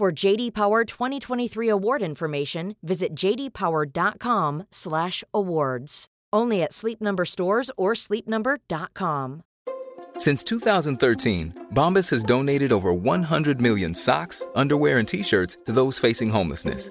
For JD Power 2023 award information, visit jdpower.com/awards. Only at Sleep Number stores or sleepnumber.com. Since 2013, Bombas has donated over 100 million socks, underwear, and t-shirts to those facing homelessness.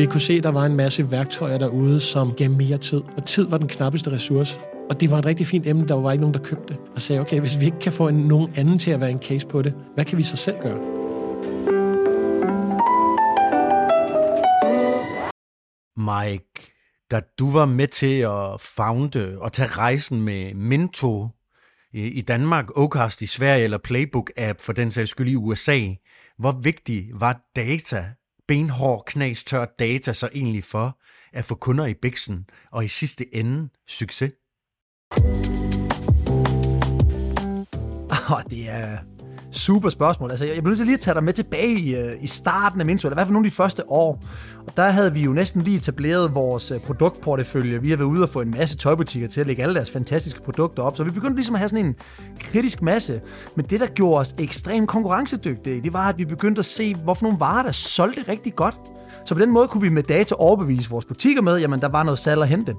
Vi kunne se, at der var en masse værktøjer derude, som gav mere tid. Og tid var den knappeste ressource. Og det var et rigtig fint emne, der var ikke nogen, der købte det. Og sagde, okay, hvis vi ikke kan få en, nogen anden til at være en case på det, hvad kan vi så selv gøre? Mike, da du var med til at founde og tage rejsen med Minto i i Danmark, Ocast i Sverige eller Playbook-app for den sags skyld i USA, hvor vigtig var data, benhård, knastør data så egentlig for at få kunder i biksen og i sidste ende succes? Oh, det er super spørgsmål. Altså, jeg jeg bliver nødt til lige at tage dig med tilbage i, øh, i starten af Minto, eller i hvert fald nogle af de første år. Og der havde vi jo næsten lige etableret vores øh, produktportefølje. Vi har været ude og få en masse tøjbutikker til at lægge alle deres fantastiske produkter op. Så vi begyndte ligesom at have sådan en kritisk masse. Men det, der gjorde os ekstremt konkurrencedygtige, det var, at vi begyndte at se, hvorfor nogle varer, der solgte rigtig godt. Så på den måde kunne vi med data overbevise vores butikker med, jamen der var noget salg at hente.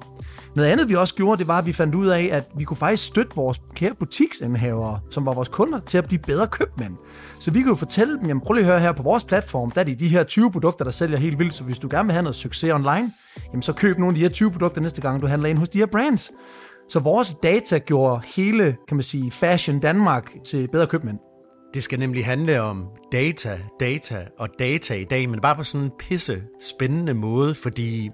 Noget andet vi også gjorde, det var, at vi fandt ud af, at vi kunne faktisk støtte vores kære butiksindhavere, som var vores kunder, til at blive bedre købmænd. Så vi kunne jo fortælle dem, jamen prøv lige at høre her på vores platform, der er de, de her 20 produkter, der sælger helt vildt, så hvis du gerne vil have noget succes online, jamen så køb nogle af de her 20 produkter næste gang, du handler ind hos de her brands. Så vores data gjorde hele, kan man sige, fashion Danmark til bedre købmænd. Det skal nemlig handle om data, data og data i dag, men bare på sådan en pisse spændende måde, fordi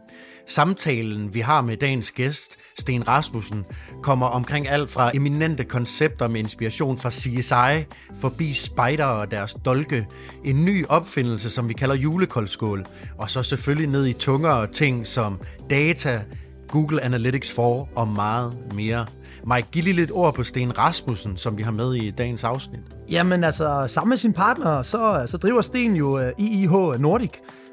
samtalen, vi har med dagens gæst, Sten Rasmussen, kommer omkring alt fra eminente koncepter med inspiration fra CSI, forbi spider og deres dolke, en ny opfindelse, som vi kalder julekoldskål, og så selvfølgelig ned i tungere ting som data, Google Analytics 4 og meget mere. Mike, giv lige lidt ord på Sten Rasmussen, som vi har med i dagens afsnit. Jamen altså, sammen med sin partner, så, så driver Sten jo øh, IIH Nordic,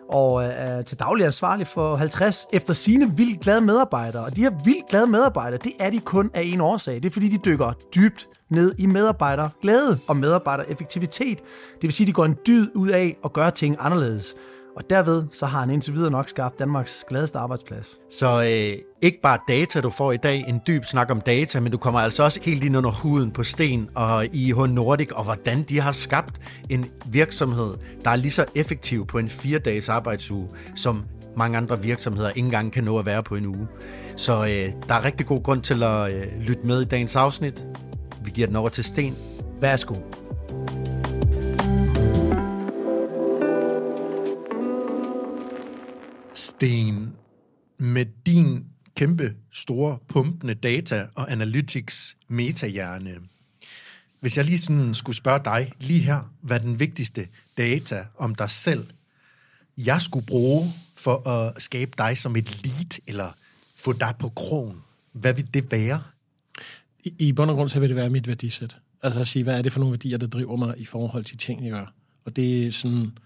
og øh, er til daglig ansvarlig for 50 efter sine vildt glade medarbejdere. Og de her vildt glade medarbejdere, det er de kun af en årsag. Det er fordi, de dykker dybt ned i medarbejderglæde og medarbejdereffektivitet. Det vil sige, de går en dyd ud af at gøre ting anderledes. Og derved så har han indtil videre nok skabt Danmarks gladeste arbejdsplads. Så øh, ikke bare data, du får i dag, en dyb snak om data, men du kommer altså også helt ind under huden på Sten og IH Nordic, og hvordan de har skabt en virksomhed, der er lige så effektiv på en fire-dages arbejdsuge, som mange andre virksomheder ikke engang kan nå at være på en uge. Så øh, der er rigtig god grund til at øh, lytte med i dagens afsnit. Vi giver den over til Sten. Værsgo. Sten, med din kæmpe store pumpende data og analytics metahjerne, hvis jeg lige sådan skulle spørge dig lige her, hvad den vigtigste data om dig selv, jeg skulle bruge for at skabe dig som et lead, eller få dig på krogen, hvad vil det være? I, I bund og grund så vil det være mit værdisæt. Altså at sige, hvad er det for nogle værdier, der driver mig i forhold til ting, jeg gør. Og det er sådan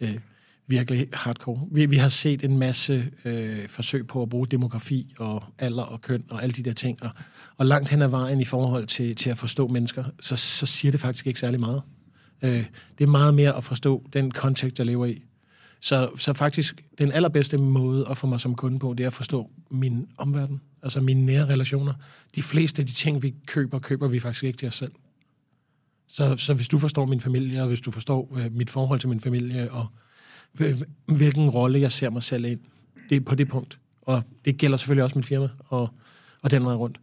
øh, virkelig hardcore. Vi, vi har set en masse øh, forsøg på at bruge demografi og alder og køn og alle de der ting. Og, og langt hen ad vejen i forhold til, til at forstå mennesker, så, så siger det faktisk ikke særlig meget. Øh, det er meget mere at forstå den kontekst, jeg lever i. Så, så faktisk, den allerbedste måde at få mig som kunde på, det er at forstå min omverden, altså mine nære relationer. De fleste af de ting, vi køber, køber vi faktisk ikke til os selv. Så, så hvis du forstår min familie, og hvis du forstår øh, mit forhold til min familie, og hvilken rolle jeg ser mig selv ind, det, på det punkt. Og det gælder selvfølgelig også mit firma, og, og den vej rundt.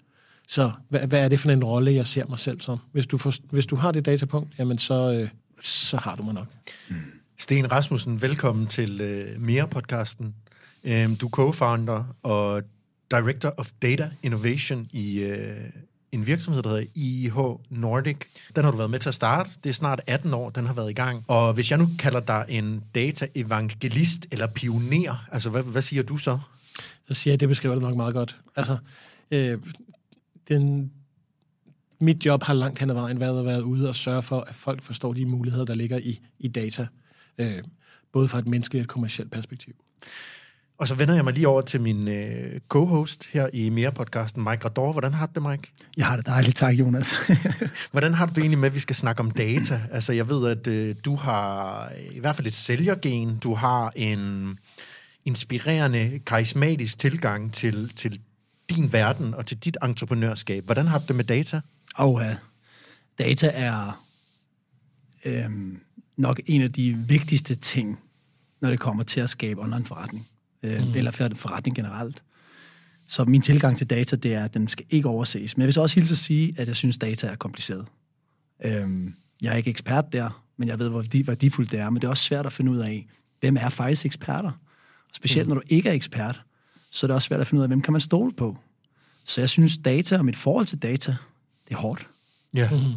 Så hvad, hvad er det for en rolle, jeg ser mig selv som? Hvis du, for, hvis du har det datapunkt, jamen så, øh, så har du mig nok. Hmm. Sten Rasmussen, velkommen til øh, Mere-podcasten. Øhm, du er co-founder og Director of Data Innovation i øh, en virksomhed, der hedder IH Nordic. Den har du været med til at starte. Det er snart 18 år, den har været i gang. Og hvis jeg nu kalder dig en data-evangelist eller pioner, altså hvad, hvad siger du så? Så siger jeg, det beskriver det nok meget godt. Altså, øh, den, mit job har langt hen ad vejen været at være ude og sørge for, at folk forstår de muligheder, der ligger i, i data. Øh, både fra et menneskeligt og et kommersielt perspektiv. Og så vender jeg mig lige over til min øh, co-host her i Mere-podcasten, Mike Rador. Hvordan har du det, Mike? Jeg har det dejligt, tak Jonas. Hvordan har du det egentlig med, at vi skal snakke om data? Altså, jeg ved, at øh, du har i hvert fald et sælgergen. Du har en inspirerende, karismatisk tilgang til, til din verden og til dit entreprenørskab. Hvordan har du det med data? Og uh, data er øhm, nok en af de vigtigste ting, når det kommer til at skabe online forretning. Øh, mm. Eller forretning generelt. Så min tilgang til data, det er, at den skal ikke overses. Men jeg vil så også hilse at sige, at jeg synes, at data er kompliceret. Øhm, jeg er ikke ekspert der, men jeg ved, hvor værdifuldt det er. Men det er også svært at finde ud af, hvem er faktisk eksperter? Og specielt mm. når du ikke er ekspert, så er det også svært at finde ud af, hvem kan man stole på? Så jeg synes, data og mit forhold til data, det er hårdt. Ja. Mm-hmm.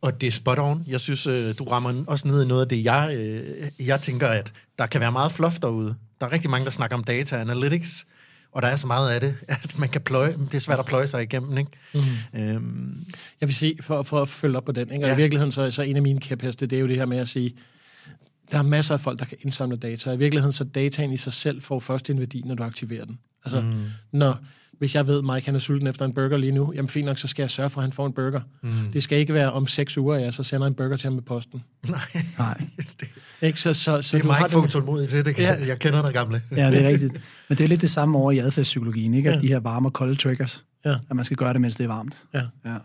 Og det er spot on. Jeg synes, øh, du rammer også ned i noget af det, jeg, øh, jeg tænker, at der kan være meget fluff derude. Der er rigtig mange, der snakker om data analytics, og der er så meget af det, at man kan pløje, det er svært at pløje sig igennem. Ikke? Mm. Øhm. Jeg vil sige, for, for at følge op på den, ikke? og ja. i virkeligheden så, så en af mine kæpheste, det er jo det her med at sige, der er masser af folk, der kan indsamle data, og i virkeligheden så dataen i sig selv får først en værdi, når du aktiverer den. Altså, mm. når, hvis jeg ved, at Mike han er sulten efter en burger lige nu, jamen fint nok, så skal jeg sørge for, at han får en burger. Mm. Det skal ikke være om seks uger, jeg så sender en burger til ham med posten. Nej. Nej. Ikke? Så, så, så det er mig ikke få tålmodig til, det kan, ja. jeg kender dig gamle. ja, det er rigtigt. Men det er lidt det samme over i adfærdspsykologien, ikke? At ja. de her varme og kolde triggers, ja. at man skal gøre det, mens det er varmt. Ja. ja.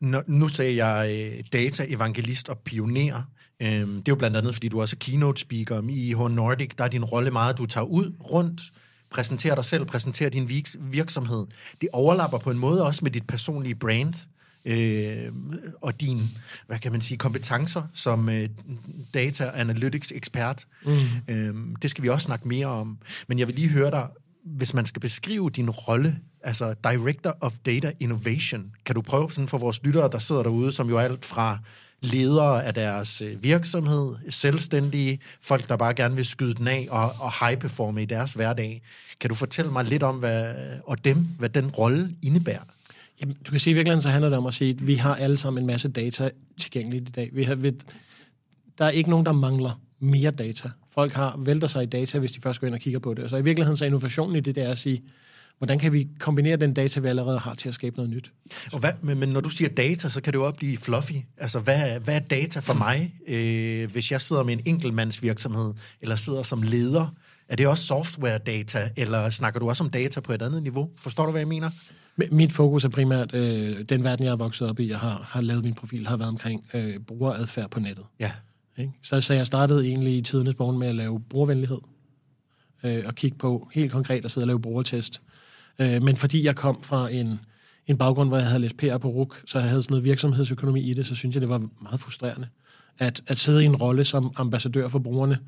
Nå, nu sagde jeg øh, data-evangelist og pioner. Øhm, det er jo blandt andet, fordi du også er keynote-speaker i IH Nordic. Der er din rolle meget, du tager ud rundt, præsenterer dig selv, præsenterer din virksomhed. Det overlapper på en måde også med dit personlige brand øh, og din, hvad kan man sige, kompetencer som øh, data analytics ekspert. Mm. Øh, det skal vi også snakke mere om. Men jeg vil lige høre dig, hvis man skal beskrive din rolle, altså Director of Data Innovation, kan du prøve sådan for vores lyttere, der sidder derude, som jo er alt fra ledere af deres øh, virksomhed, selvstændige, folk, der bare gerne vil skyde den af og, og high-performe i deres hverdag. Kan du fortælle mig lidt om, hvad, og dem, hvad den rolle indebærer? Jamen, du kan sige, at i virkeligheden så handler det om at sige, at vi har alle sammen en masse data tilgængeligt i dag. Vi har, vi, der er ikke nogen, der mangler mere data. Folk har vælter sig i data, hvis de først går ind og kigger på det. Så i virkeligheden så er innovationen i det, det er at sige, hvordan kan vi kombinere den data, vi allerede har, til at skabe noget nyt? Og hvad, men, men når du siger data, så kan det jo også blive fluffy. Altså, hvad, hvad er data for mig, øh, hvis jeg sidder med en enkeltmandsvirksomhed, eller sidder som leder? Er det også software-data, eller snakker du også om data på et andet niveau? Forstår du, hvad jeg mener? Mit fokus er primært øh, den verden, jeg er vokset op i, og har, har lavet min profil, har været omkring øh, brugeradfærd på nettet. Ja. Ikke? Så, så jeg startede egentlig i tidernes morgen med at lave brugervenlighed, øh, og kigge på helt konkret at sidde og lave brugertest. Øh, men fordi jeg kom fra en, en baggrund, hvor jeg havde læst PR på RUK, så jeg havde sådan noget virksomhedsøkonomi i det, så synes jeg, det var meget frustrerende at, at sidde i en rolle som ambassadør for brugerne,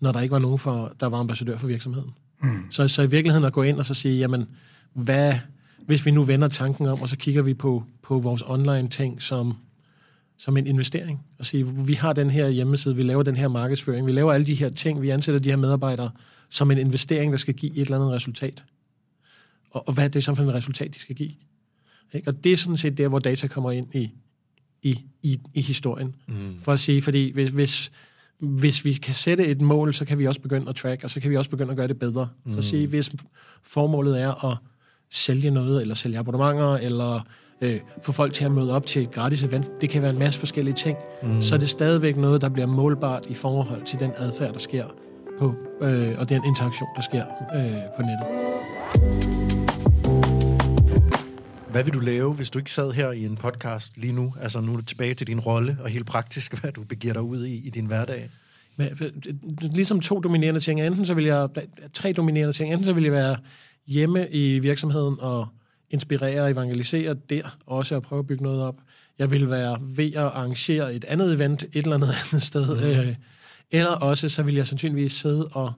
når der ikke var nogen, for, der var ambassadør for virksomheden. Mm. Så, så i virkeligheden at gå ind og så sige, jamen, hvad, hvis vi nu vender tanken om, og så kigger vi på, på vores online-ting som, som en investering, og sige, vi har den her hjemmeside, vi laver den her markedsføring, vi laver alle de her ting, vi ansætter de her medarbejdere som en investering, der skal give et eller andet resultat og, og hvad er det så for et resultat, de skal give. Ikke? Og det er sådan set der, hvor data kommer ind i, i, i, i historien. Mm. For at sige, fordi hvis, hvis, hvis vi kan sætte et mål, så kan vi også begynde at track, og så kan vi også begynde at gøre det bedre. Mm. Så at sige, hvis formålet er at sælge noget, eller sælge abonnementer, eller øh, få folk til at møde op til et gratis event, det kan være en masse forskellige ting, mm. så er det stadigvæk noget, der bliver målbart i forhold til den adfærd, der sker på, øh, og den interaktion, der sker øh, på nettet. Hvad vil du lave, hvis du ikke sad her i en podcast lige nu? Altså nu er du tilbage til din rolle, og helt praktisk, hvad du begiver dig ud i i din hverdag. med, ligesom to dominerende ting. Enten så vil jeg, tre dominerende ting. Enten så vil jeg være hjemme i virksomheden og inspirere og evangelisere der, også at prøve at bygge noget op. Jeg vil være ved at arrangere et andet event et eller andet andet sted. Mm. Øh, eller også så vil jeg sandsynligvis sidde og,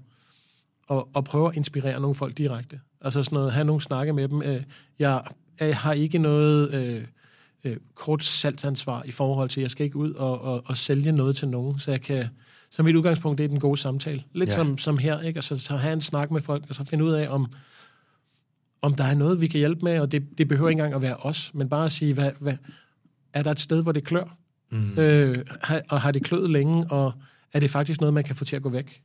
og, og prøve at inspirere nogle folk direkte. Altså sådan noget, have nogle snakke med dem. Øh, jeg, jeg har ikke noget øh, øh, kort salgsansvar i forhold til, at jeg skal ikke ud og, og, og sælge noget til nogen, så jeg kan, så mit udgangspunkt det er den gode samtale. Lidt ja. som, som her, ikke? Altså, så have en snak med folk, og så finde ud af, om, om der er noget, vi kan hjælpe med, og det, det behøver ikke engang at være os, men bare at sige, hvad, hvad, er der et sted, hvor det klør? Mm. Øh, og har det kløet længe, og er det faktisk noget, man kan få til at gå væk?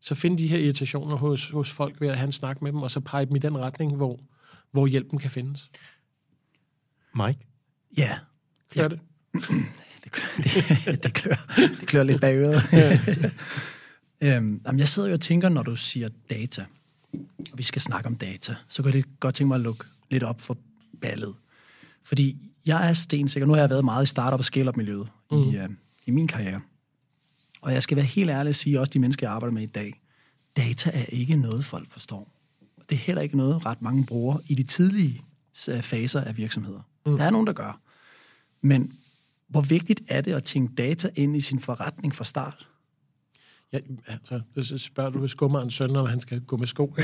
Så find de her irritationer hos, hos folk ved at have en snak med dem, og så pege dem i den retning, hvor, hvor hjælpen kan findes. Mike? Ja. Klør ja. det? det, det, det, klør, det klør lidt bag øret. øhm, jamen, jeg sidder jo og tænker, når du siger data, og vi skal snakke om data, så kan det godt tænke mig at lukke lidt op for ballet. Fordi jeg er stensikker, nu har jeg været meget i startup- og scale-up-miljøet mm. i, uh, i min karriere. Og jeg skal være helt ærlig at sige, også de mennesker, jeg arbejder med i dag, data er ikke noget, folk forstår. Det er heller ikke noget, ret mange bruger i de tidlige øh, faser af virksomheder. Mm. Der er nogen, der gør. Men hvor vigtigt er det at tænke data ind i sin forretning fra start? Ja, altså, så spørger du skummerens søn, om han skal gå med sko.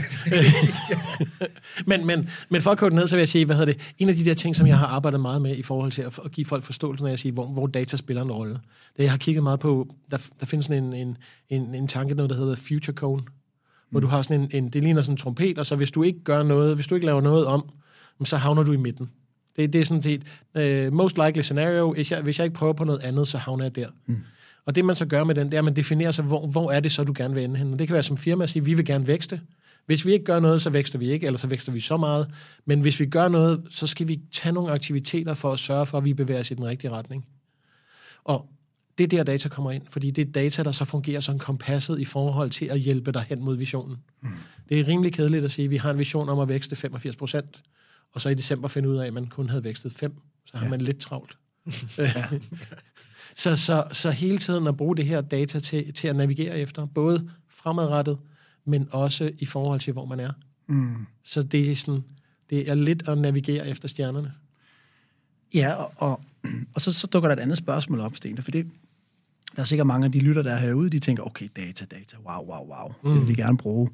men, men, men for at køre ned, så vil jeg sige, hvad hedder det, en af de der ting, som jeg har arbejdet meget med i forhold til at, at give folk forståelse, når jeg siger, hvor, hvor data spiller en rolle. Det jeg har kigget meget på, der, der findes sådan en, en, en, en tanke, noget, der hedder future cone, hvor du har sådan en, en, det ligner sådan en trompet, og så hvis du ikke gør noget, hvis du ikke laver noget om, så havner du i midten. Det, det er sådan set, uh, most likely scenario, hvis jeg, hvis jeg ikke prøver på noget andet, så havner jeg der. Mm. Og det man så gør med den, det er, at man definerer sig, hvor, hvor er det så, du gerne vil ende hen. Og det kan være som firma at sige, vi vil gerne vækste. Hvis vi ikke gør noget, så vækster vi ikke, eller så vækster vi så meget. Men hvis vi gør noget, så skal vi tage nogle aktiviteter for at sørge for, at vi bevæger os i den rigtige retning. Og det er der, data kommer ind, fordi det er data, der så fungerer som kompasset i forhold til at hjælpe dig hen mod visionen. Mm. Det er rimelig kedeligt at sige, at vi har en vision om at vækste 85 procent, og så i december finde ud af, at man kun havde vækstet 5, så har ja. man lidt travlt. Så, så, så hele tiden at bruge det her data til, til at navigere efter, både fremadrettet, men også i forhold til, hvor man er. Mm. Så det er, sådan, det er lidt at navigere efter stjernerne. Ja, og, og, og så, så dukker der et andet spørgsmål op, Sten, for det, der er sikkert mange af de lytter, der er herude, de tænker, okay, data, data, wow, wow, wow, mm. det vil vi gerne bruge.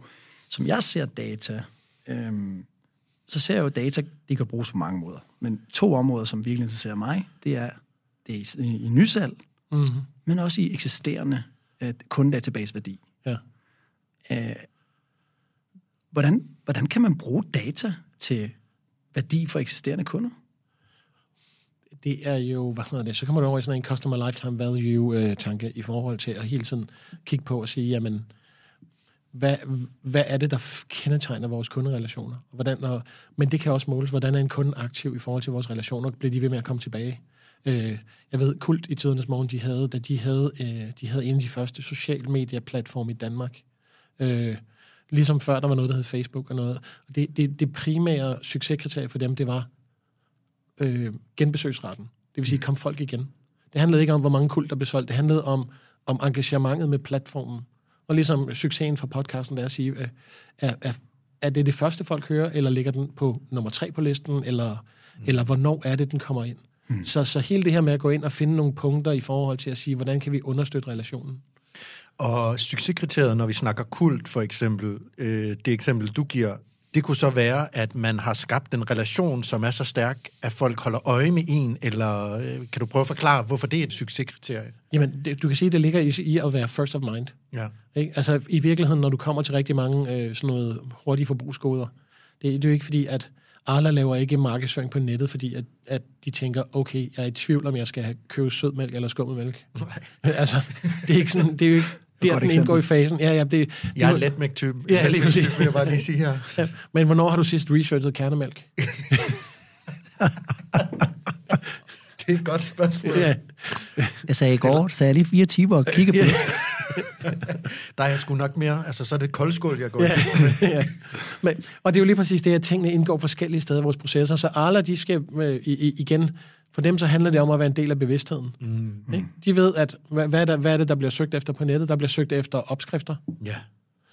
Som jeg ser data, øhm, så ser jeg jo data, det kan bruges på mange måder. Men to områder, som virkelig interesserer mig, det er det er i, i nysalg, mm-hmm. men også i eksisterende uh, kundedatabaseværdi. Ja. Uh, hvordan, hvordan kan man bruge data til værdi for eksisterende kunder? Det er jo, hvad hedder det, så kommer du over i sådan en customer lifetime value-tanke øh, i forhold til at hele tiden kigge på og sige, jamen, hvad, hvad er det, der kendetegner vores kunderelationer? Hvordan, og, men det kan også måles, hvordan er en kunde aktiv i forhold til vores relationer? Bliver de ved med at komme tilbage? Øh, jeg ved, Kult i tidernes morgen, de havde, da de havde, øh, de havde en af de første social media-platforme i Danmark. Øh, ligesom før, der var noget, der hed Facebook og noget. Og det, det, det primære succeskriterie for dem, det var øh, genbesøgsretten. Det vil sige, kom folk igen. Det handlede ikke om, hvor mange kult, der blev solgt. Det handlede om, om engagementet med platformen. Og ligesom succesen for podcasten, der er at sige, øh, er, er, er det det første, folk hører, eller ligger den på nummer tre på listen, eller, mm. eller hvornår er det, den kommer ind? Mm. Så, så hele det her med at gå ind og finde nogle punkter i forhold til at sige, hvordan kan vi understøtte relationen? Og succeskriteriet, når vi snakker kult for eksempel, øh, det eksempel, du giver, det kunne så være, at man har skabt en relation, som er så stærk, at folk holder øje med en, eller øh, kan du prøve at forklare, hvorfor det er et succeskriterie? Jamen, det, du kan sige, at det ligger i, i at være first of mind. Ja. Ikke? Altså, i virkeligheden, når du kommer til rigtig mange øh, sådan noget hurtige forbrugsgoder, det, det er jo ikke fordi, at Arla laver ikke markedsføring på nettet, fordi at, at de tænker, okay, jeg er i tvivl, om jeg skal have købe sødmælk eller skummelmælk. Nej. altså, det er ikke sådan, det er jo ikke der, den indgår i fasen. Ja, ja, det, det, jeg er let med typen. Ja, lige præcis. vil jeg bare lige sige her. Ja, men hvornår har du sidst researchet kernemælk? det er et godt spørgsmål. Ja. Jeg sagde i går, så jeg lige fire timer og kigge på Der er jeg sgu nok mere, altså så er det koldskål, jeg går ja. ja. Men, og det er jo lige præcis det, at tingene indgår forskellige steder i vores processer. Så Arla, de skal øh, i, igen For dem så handler det om at være en del af bevidstheden. Mm. Ikke? De ved, at hvad, hvad, er der, hvad er det, der bliver søgt efter på nettet? Der bliver søgt efter opskrifter. Ja.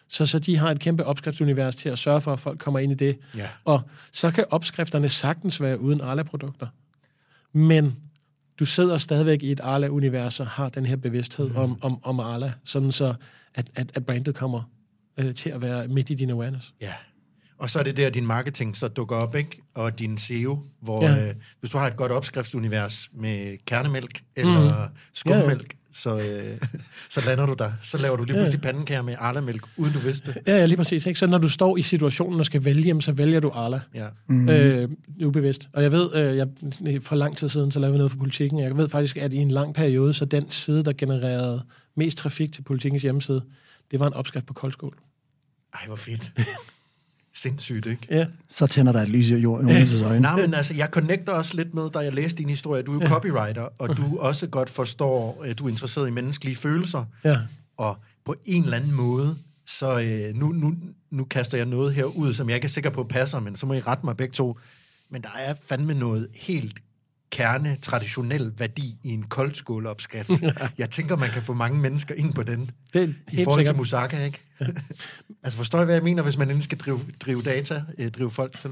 Så, så de har et kæmpe opskriftsunivers til at sørge for, at folk kommer ind i det. Ja. Og så kan opskrifterne sagtens være uden Arla-produkter. Men du sidder stadigvæk i et Arla-univers og har den her bevidsthed mm. om, om, om Arla, sådan så at, at, at brandet kommer øh, til at være midt i din awareness. Ja. Og så er det der, din marketing så dukker op, ikke? Og din SEO, hvor Ja. øh, hvis du har et godt opskriftsunivers med kernemælk eller mm. skummælk, så, øh, så lander du der. Så laver du lige pludselig pandekager med arlamælk, uden du vidste det. Ja, ja, lige præcis. Ikke? Så når du står i situationen og skal vælge, så vælger du Arla. Ja. Mm. Øh, ubevidst. Og jeg ved, øh, jeg, for lang tid siden, så lavede vi noget for politikken. Jeg ved faktisk, at i en lang periode, så den side, der genererede mest trafik til politikens hjemmeside, det var en opskrift på koldskål. Ej, hvor fedt. Sindssygt, ikke? Ja. Så tænder der et lys i Jonas' øjne. Nej, men altså, jeg connecter også lidt med, da jeg læste din historie. Du er jo copywriter, og du også godt forstår, at du er interesseret i menneskelige følelser. Ja. Og på en eller anden måde, så øh, nu, nu, nu kaster jeg noget her ud, som jeg ikke er sikker på passer, men så må I rette mig begge to. Men der er fandme noget helt kerne, traditionel værdi i en koldskåleopskrift. jeg tænker, man kan få mange mennesker ind på den. Det er I forhold sikkert. til Musaka, ikke? altså forstår I, hvad jeg mener, hvis man endelig skal drive, drive data, øh, drive folk til?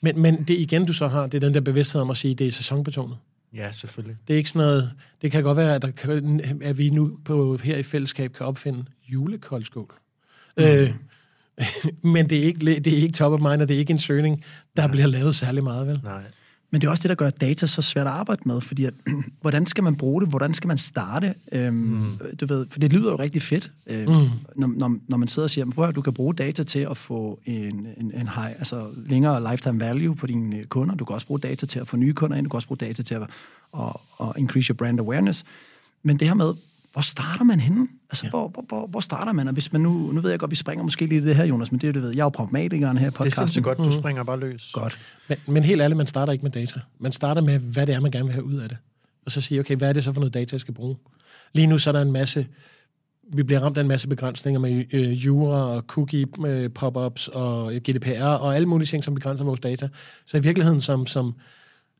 Men, men det igen, du så har, det er den der bevidsthed om at sige, at det er sæsonbetonet. Ja, selvfølgelig. Det er ikke sådan noget... Det kan godt være, at, der kan, at vi nu på, her i fællesskab kan opfinde julekoldskål. Mm. Øh, men det er, ikke, det er ikke top of mind, og det er ikke en søgning, der ja. bliver lavet særlig meget, vel? Nej. Men det er også det, der gør data så svært at arbejde med, fordi at, hvordan skal man bruge det? Hvordan skal man starte? Øhm, mm. Du ved, for det lyder jo rigtig fedt, øhm, mm. når, når, når man sidder og siger, prøv at du kan bruge data til at få en, en, en high, altså længere lifetime value på dine øh, kunder. Du kan også bruge data til at få nye kunder ind. Du kan også bruge data til at, at, at increase your brand awareness. Men det her med, hvor starter man henne? Altså, ja. hvor, hvor, hvor, hvor starter man? Og hvis man nu, nu ved jeg godt, vi springer måske lige i det her, Jonas, men det er jo, du ved, jeg er jo pragmatikeren her i Det er podcasten. sindssygt godt, du springer bare løs. Godt. Men, men helt ærligt, man starter ikke med data. Man starter med, hvad det er, man gerne vil have ud af det. Og så sige, okay, hvad er det så for noget data, jeg skal bruge? Lige nu så er der en masse... Vi bliver ramt af en masse begrænsninger med øh, jura og cookie øh, pop-ups og GDPR og alle mulige ting, som begrænser vores data. Så i virkeligheden, som, som,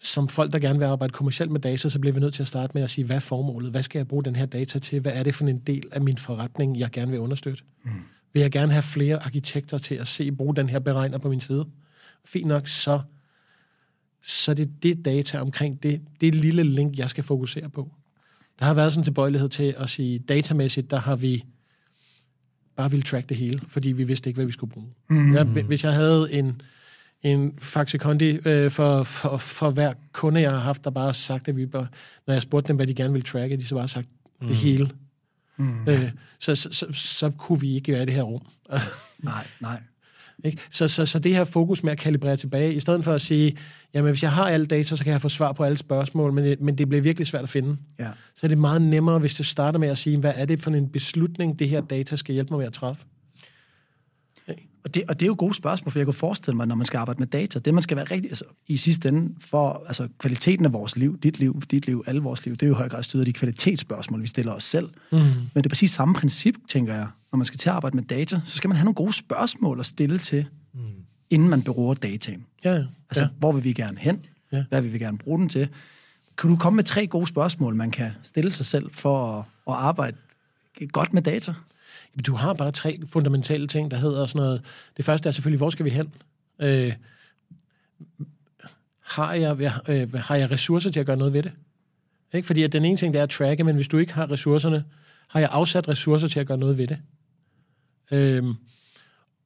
som folk, der gerne vil arbejde kommercielt med data, så bliver vi nødt til at starte med at sige, hvad er formålet? Hvad skal jeg bruge den her data til? Hvad er det for en del af min forretning, jeg gerne vil understøtte? Mm. Vil jeg gerne have flere arkitekter til at se bruge den her beregner på min side? Fint nok, så så det er det data omkring det, det lille link, jeg skal fokusere på. Der har været sådan en tilbøjelighed til at sige, datamæssigt, der har vi bare ville track det hele, fordi vi vidste ikke, hvad vi skulle bruge. Mm. Jeg, hvis jeg havde en, en Faxe Kondi øh, for, for, for hver kunde, jeg har haft, der bare sagt, at vi bare, når jeg spurgte dem, hvad de gerne ville tracke, de så bare sagt mm. det hele. Mm. Øh, så, så, så, så kunne vi ikke være i det her rum. Altså, Nej, nej. ikke? Så, så, så det her fokus med at kalibrere tilbage, i stedet for at sige, jamen hvis jeg har alle data, så kan jeg få svar på alle spørgsmål, men det, men det bliver virkelig svært at finde. Ja. Så er det meget nemmere, hvis det starter med at sige, hvad er det for en beslutning, det her data skal hjælpe mig med at træffe? Og det, og det er jo gode spørgsmål, for jeg kunne forestille mig, når man skal arbejde med data, det man skal være rigtig, altså i sidste ende, for altså, kvaliteten af vores liv, dit liv, dit liv, alle vores liv, det er jo i høj grad styret af de kvalitetsspørgsmål, vi stiller os selv. Mm. Men det er præcis samme princip, tænker jeg. Når man skal til at arbejde med data, så skal man have nogle gode spørgsmål at stille til, mm. inden man beror dataen. Ja, ja. Altså, ja. hvor vil vi gerne hen? Ja. Hvad vil vi gerne bruge den til? Kan du komme med tre gode spørgsmål, man kan stille sig selv for at, at arbejde godt med data? Du har bare tre fundamentale ting, der hedder sådan noget. Det første er selvfølgelig, hvor skal vi hen? Øh, har, jeg, øh, har jeg ressourcer til at gøre noget ved det? Ikke? Fordi at den ene ting, det er at tracke, men hvis du ikke har ressourcerne, har jeg afsat ressourcer til at gøre noget ved det? Øh,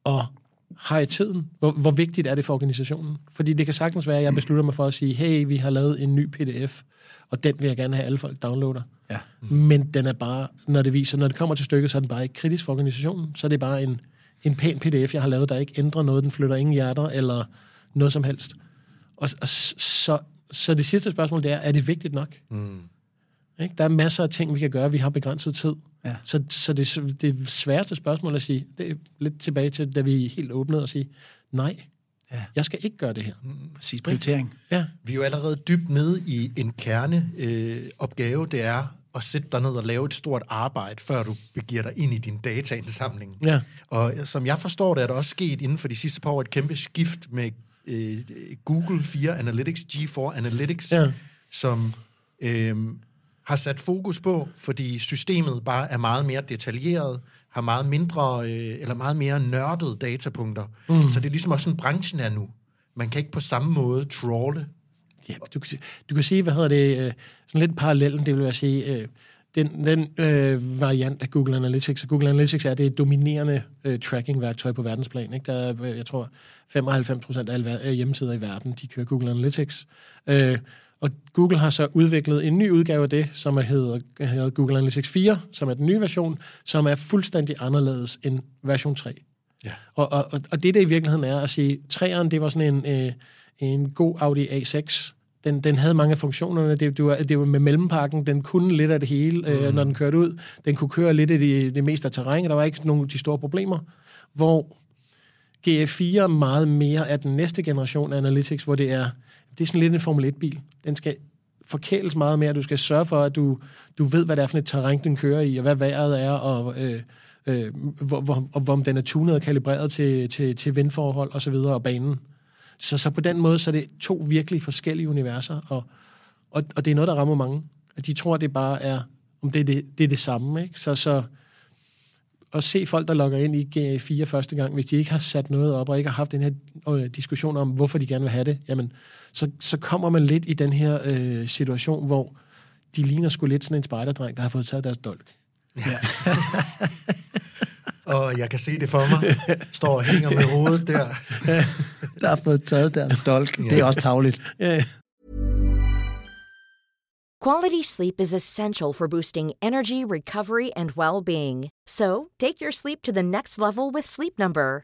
og har jeg tiden? Hvor, hvor vigtigt er det for organisationen? Fordi det kan sagtens være, at jeg beslutter mig for at sige, hey, vi har lavet en ny pdf, og den vil jeg gerne have, alle folk downloader. Ja. Men den er bare, når det viser, når det kommer til stykket, så er den bare ikke kritisk for organisationen. Så er det bare en, en pæn pdf, jeg har lavet, der ikke ændrer noget, den flytter ingen hjerter, eller noget som helst. Og, og så, så det sidste spørgsmål, det er, er det vigtigt nok? Mm. Ikke? Der er masser af ting, vi kan gøre, vi har begrænset tid. Ja. Så, så det, det sværeste spørgsmål at sige, det er lidt tilbage til, da vi helt åbnede og sige, nej, Ja. jeg skal ikke gøre det her. Præcis, prioritering. Ja, Vi er jo allerede dybt nede i en kerneopgave, øh, opgave. det er at sætte dig ned og lave et stort arbejde, før du begiver dig ind i din dataindsamling. Ja. Og som jeg forstår det, er der også sket inden for de sidste par år et kæmpe skift med øh, Google 4 Analytics, G4 Analytics, Ja. som øh, har sat fokus på, fordi systemet bare er meget mere detaljeret, har meget mindre, øh, eller meget mere nørdede datapunkter. Mm. Så det er ligesom også sådan, branchen er nu. Man kan ikke på samme måde trawle. Ja, du, kan, du kan sige, hvad hedder det, øh, sådan lidt parallellen, det vil jeg sige, øh, den, den øh, variant af Google Analytics, og Google Analytics er det dominerende øh, tracking-værktøj på verdensplan. Ikke? Der er, øh, jeg tror, 95 procent af alle øh, hjemmesider i verden, de kører Google Analytics. Øh, og Google har så udviklet en ny udgave af det, som hedder, hedder Google Analytics 4, som er den nye version, som er fuldstændig anderledes end version 3. Ja. Og, og, og det, det i virkeligheden er at sige, 3'eren, det var sådan en, øh, en god Audi A6, den, den havde mange af funktionerne. Det, det, var, det var med mellempakken. Den kunne lidt af det hele, mm. øh, når den kørte ud. Den kunne køre lidt af det, det meste af terrænet. Der var ikke nogen af de store problemer. Hvor GF4 meget mere af den næste generation af Analytics, hvor det er, det er sådan lidt en Formel 1-bil. Den skal forkæles meget mere. Du skal sørge for, at du, du ved, hvad det er for et terræn, den kører i, og hvad vejret er, og, øh, øh, hvor, hvor, hvor den er tunet og kalibreret til, til, til vindforhold osv., og, så videre, og banen. Så, så på den måde, så er det to virkelig forskellige universer, og, og, og det er noget, der rammer mange. At de tror, det bare er, om det er det, det, er det samme. Ikke? Så, så at se folk, der logger ind i G4 første gang, hvis de ikke har sat noget op, og ikke har haft den her øh, diskussion om, hvorfor de gerne vil have det, jamen, så, så kommer man lidt i den her øh, situation, hvor de ligner sgu lidt sådan en spejderdreng, der har fået taget deres dolk. Ja. og jeg kan se det for mig. Står og hænger med hovedet der. der har fået taget deres dolk. Det er også tavligt. Quality sleep is essential for boosting energy, recovery, and well-being. So, take your sleep to the next level with Sleep Number.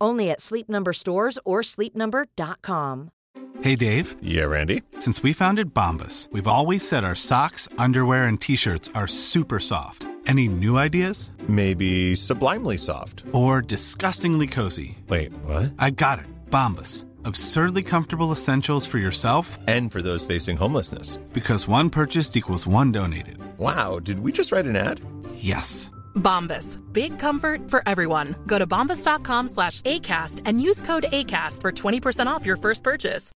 Only at Sleep Number stores or sleepnumber.com. Hey Dave. Yeah, Randy. Since we founded Bombus, we've always said our socks, underwear, and t-shirts are super soft. Any new ideas? Maybe sublimely soft or disgustingly cozy. Wait, what? I got it. Bombus Absurdly comfortable essentials for yourself and for those facing homelessness. Because one purchased equals one donated. Wow, did we just write an ad? Yes. Bombas. Big comfort for everyone. Go to bombas.com slash ACAST and use code ACAST for 20% off your first purchase.